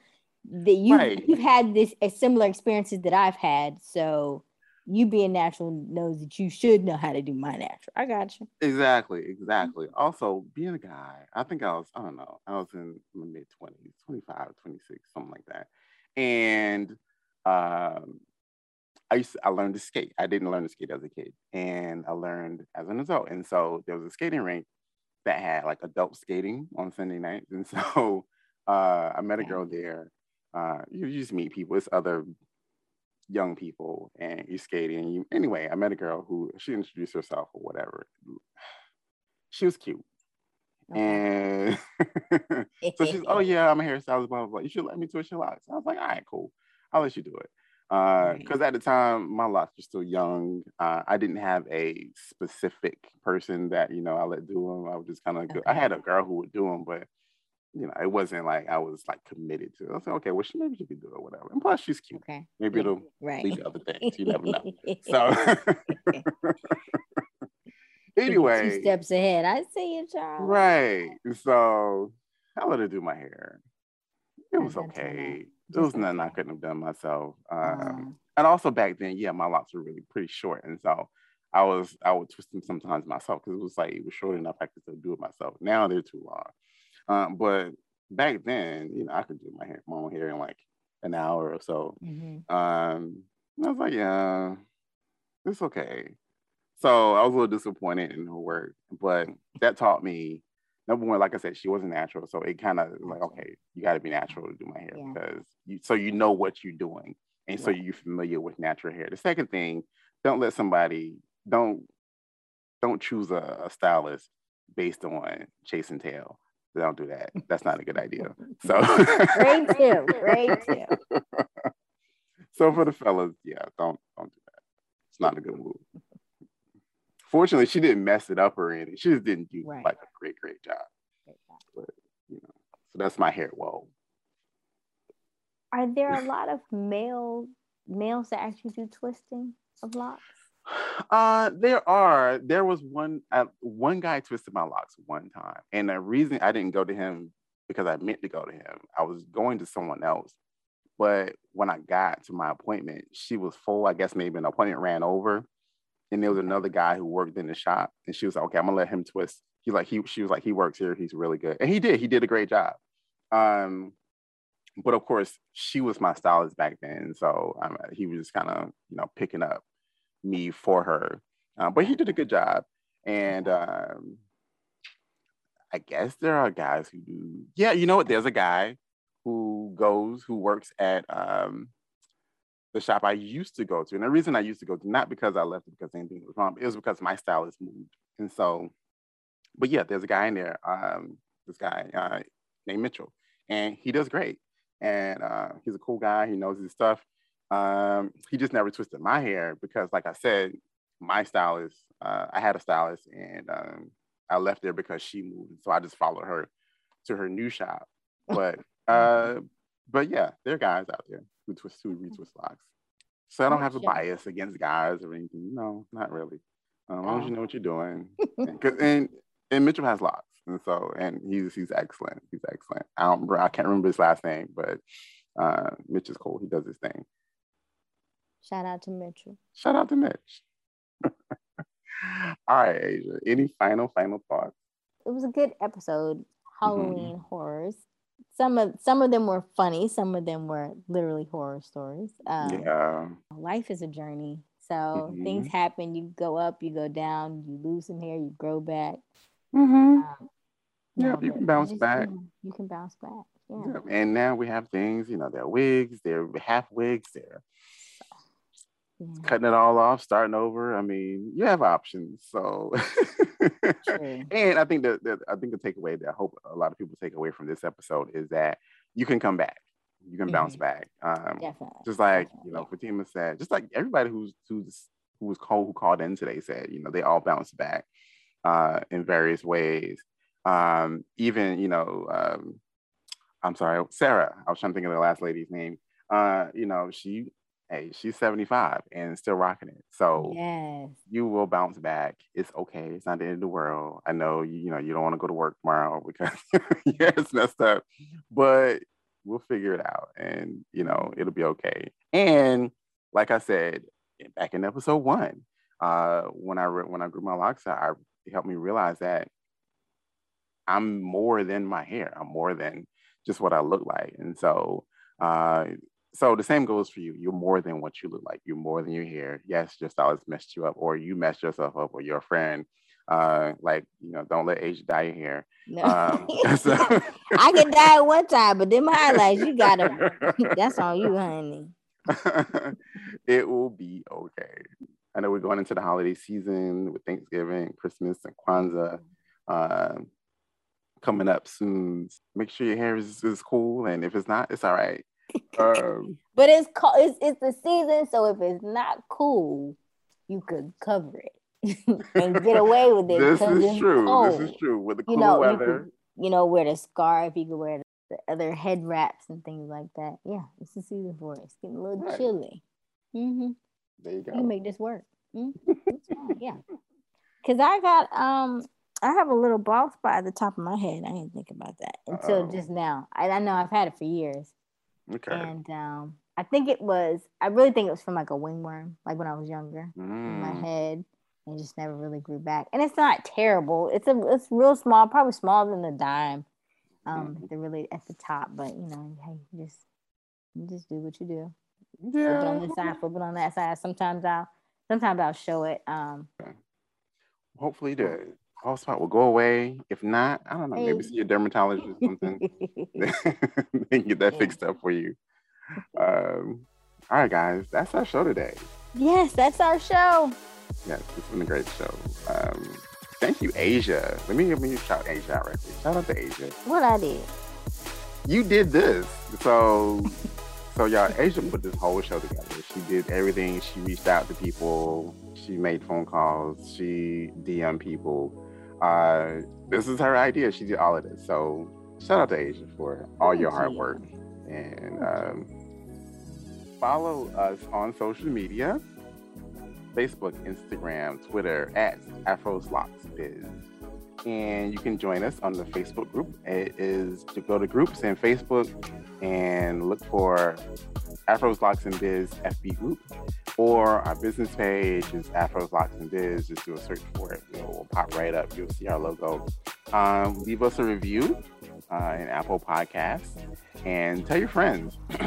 that you right. you've had this a similar experiences that I've had. So you being natural knows that you should know how to do my natural. I got you. Exactly, exactly. Mm-hmm. Also, being a guy, I think I was, I don't know, I was in my mid 20s, 25, 26, something like that. And um, I used to, I learned to skate. I didn't learn to skate as a kid, and I learned as an adult. And so there was a skating rink that had like adult skating on Sunday nights. And so uh, I met a girl there uh, you, you just meet people. It's other young people, and you're skating. You, anyway, I met a girl who she introduced herself or whatever. She was cute. Okay. And so she's, oh yeah, I'm a hairstylist, blah, blah, blah. You should let me twist your locks. I was like, all right, cool. I'll let you do it. Because uh, right. at the time, my locks were still young. Uh, I didn't have a specific person that, you know, I let do them. I would just kind of, okay. I had a girl who would do them, but you know, it wasn't like I was like committed to. It. I was like, okay, well, she maybe she could do it, whatever. And plus, she's cute. Okay. Maybe it'll right. lead to other things. You never know. So, anyway, two steps ahead. I see you, Charles. Right. So, I let her do my hair. It was okay. It was nothing I couldn't have done myself. Um, uh-huh. And also back then, yeah, my locks were really pretty short, and so I was I would twist them sometimes myself because it was like it was short enough I could still do it myself. Now they're too long. Um, but back then, you know, I could do my hair, my own hair in like an hour or so. Mm-hmm. Um, I was like, yeah, it's okay. So I was a little disappointed in her work, but that taught me number one, like I said, she wasn't natural. So it kind of like, okay, you got to be natural to do my hair yeah. because you, so you know what you're doing. And so you're familiar with natural hair. The second thing, don't let somebody, don't, don't choose a, a stylist based on chase and tail don't do that. That's not a good idea. So great tip. Great tip. So for the fellas, yeah, don't don't do that. It's not a good move. Fortunately, she didn't mess it up or anything. She just didn't do right. like a great, great job. Great job. But you know, so that's my hair. Whoa. Are there a lot of male males that actually do twisting of locks? Uh, there are. There was one. Uh, one guy twisted my locks one time, and the reason I didn't go to him because I meant to go to him. I was going to someone else, but when I got to my appointment, she was full. I guess maybe an appointment ran over, and there was another guy who worked in the shop, and she was like, "Okay, I'm gonna let him twist." He like he she was like he works here. He's really good, and he did. He did a great job. Um, but of course, she was my stylist back then, so um, he was just kind of you know picking up me for her. Uh, but he did a good job. And um, I guess there are guys who do. Yeah, you know what? There's a guy who goes who works at um, the shop I used to go to, and the reason I used to go to not because I left it because anything was wrong, it was because my stylist moved, and so. But yeah, there's a guy in there. Um, this guy uh, named Mitchell, and he does great. And uh, he's a cool guy. He knows his stuff. Um, he just never twisted my hair because, like I said, my stylist, uh, I had a stylist, and um, I left there because she moved. So I just followed her to her new shop. But uh, but yeah, there are guys out there who twist who retwist locks. So I don't have a bias against guys or anything. No, not really. Um, as long as you know what you're doing. and, and and Mitchell has locks. And so and he's he's excellent. He's excellent. I don't I can't remember his last name, but uh, Mitch is cool. He does his thing. Shout out to Mitchell. Shout out to Mitch. All right, Asia. Any final, final thoughts? It was a good episode. Halloween mm-hmm. horrors. Some of some of them were funny. Some of them were literally horror stories. Um, yeah. Life is a journey. So mm-hmm. things happen. You go up, you go down. You lose some hair, you grow back. Mm-hmm. Um, yeah, you can bounce just, back. You can bounce back. Yeah. yeah. And now we have things. You know, they're wigs. They're half wigs. They're yeah. cutting it all off, starting over. I mean, you have options. So, and I think that, that I think the takeaway that I hope a lot of people take away from this episode is that you can come back. You can mm-hmm. bounce back. Um, Definitely. Just like Definitely. you know, Fatima said, just like everybody who's who's who was called who called in today said, you know, they all bounce back uh, in various ways. Um, even you know, um, I'm sorry, Sarah. I was trying to think of the last lady's name. Uh, you know, she hey, she's 75 and still rocking it. So yes. you will bounce back. It's okay. It's not the end of the world. I know you, you know you don't want to go to work tomorrow because yeah, it's messed up, but we'll figure it out and you know it'll be okay. And like I said back in episode one, uh, when I re- when I grew my locks out, I, it helped me realize that I'm more than my hair. I'm more than just what I look like. And so uh, so the same goes for you. You're more than what you look like. You're more than your hair. Yes, your stylist messed you up, or you messed yourself up, or your friend. Uh, like you know, don't let age dye your hair. No. Um, so. I can dye it one time, but them highlights you gotta. That's on you, honey. it will be okay. I know we're going into the holiday season with Thanksgiving, Christmas, and Kwanzaa uh, coming up soon. Make sure your hair is, is cool, and if it's not, it's all right um, but it's, co- it's it's the season, so if it's not cool, you could cover it and get away with it. this is true. Cold. This is true. With the cool you know, weather, you, could, you know, wear the scarf. You can wear the other head wraps and things like that. Yeah, it's the season for it. It's getting a little right. chilly. Mm-hmm. There you go. You can make this work. Mm-hmm. yeah. Cause I got um I have a little bald spot at the top of my head. I didn't think about that until Uh-oh. just now. I, I know I've had it for years. Okay. And um, I think it was, I really think it was from like a ringworm, like when I was younger mm. in my mm. head. And just never really grew back. And it's not terrible. It's a it's real small, probably smaller than a dime. Um, mm. they're really at the top, but you know, hey, just you just do what you do. Yeah. Flip it on this side, flip it on that side. Sometimes I'll sometimes I'll show it. Um hopefully the bald spot will go away. If not, I don't know, maybe see a dermatologist or something. they can get that fixed up for you. Um, all right, guys, that's our show today. Yes, that's our show. Yes, it's been a great show. Um, thank you, Asia. Let me give me shout Asia out right there. Shout out to Asia. What I did? You did this. So so y'all, Asia put this whole show together. She did everything. She reached out to people. She made phone calls. She DM people uh, this is her idea. She did all of this. So shout out to Asia for all your hard work. And um, follow us on social media Facebook, Instagram, Twitter at AfroSlocksBiz. And you can join us on the Facebook group. It is to go to groups and Facebook and look for Afro's Locks and Biz FB group or our business page is Afro's Locks and Biz. Just do a search for it. It will pop right up. You'll see our logo. Um, leave us a review uh, in Apple Podcasts and tell your friends.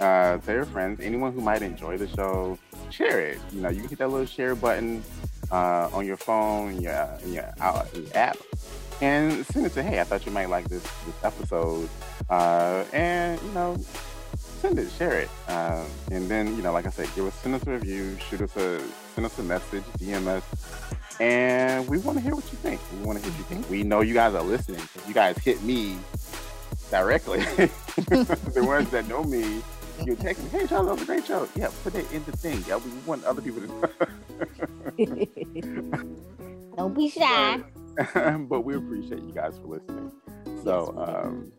uh, tell your friends, anyone who might enjoy the show, share it. You know, you can hit that little share button uh, on your phone, your, your, uh, your app, and send it to hey, I thought you might like this this episode, uh, and you know, send it, share it, um, and then you know, like I said, give us send us a review, shoot us a send us a message, DM us, and we want to hear what you think. We want to hear what you think. We know you guys are listening. You guys hit me directly. the ones that know me, you text me, hey, Charles, that was a great show. Yeah, put it in the thing. Yeah, we want other people to Don't be shy. But, but, we appreciate you guys for listening. So, um,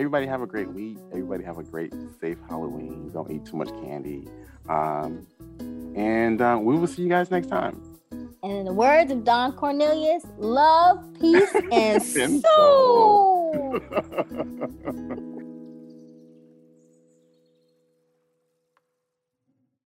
everybody have a great week. Everybody have a great, safe Halloween. Don't eat too much candy. Um, and uh, we will see you guys next time. And in the words of Don Cornelius, love, peace, and soul.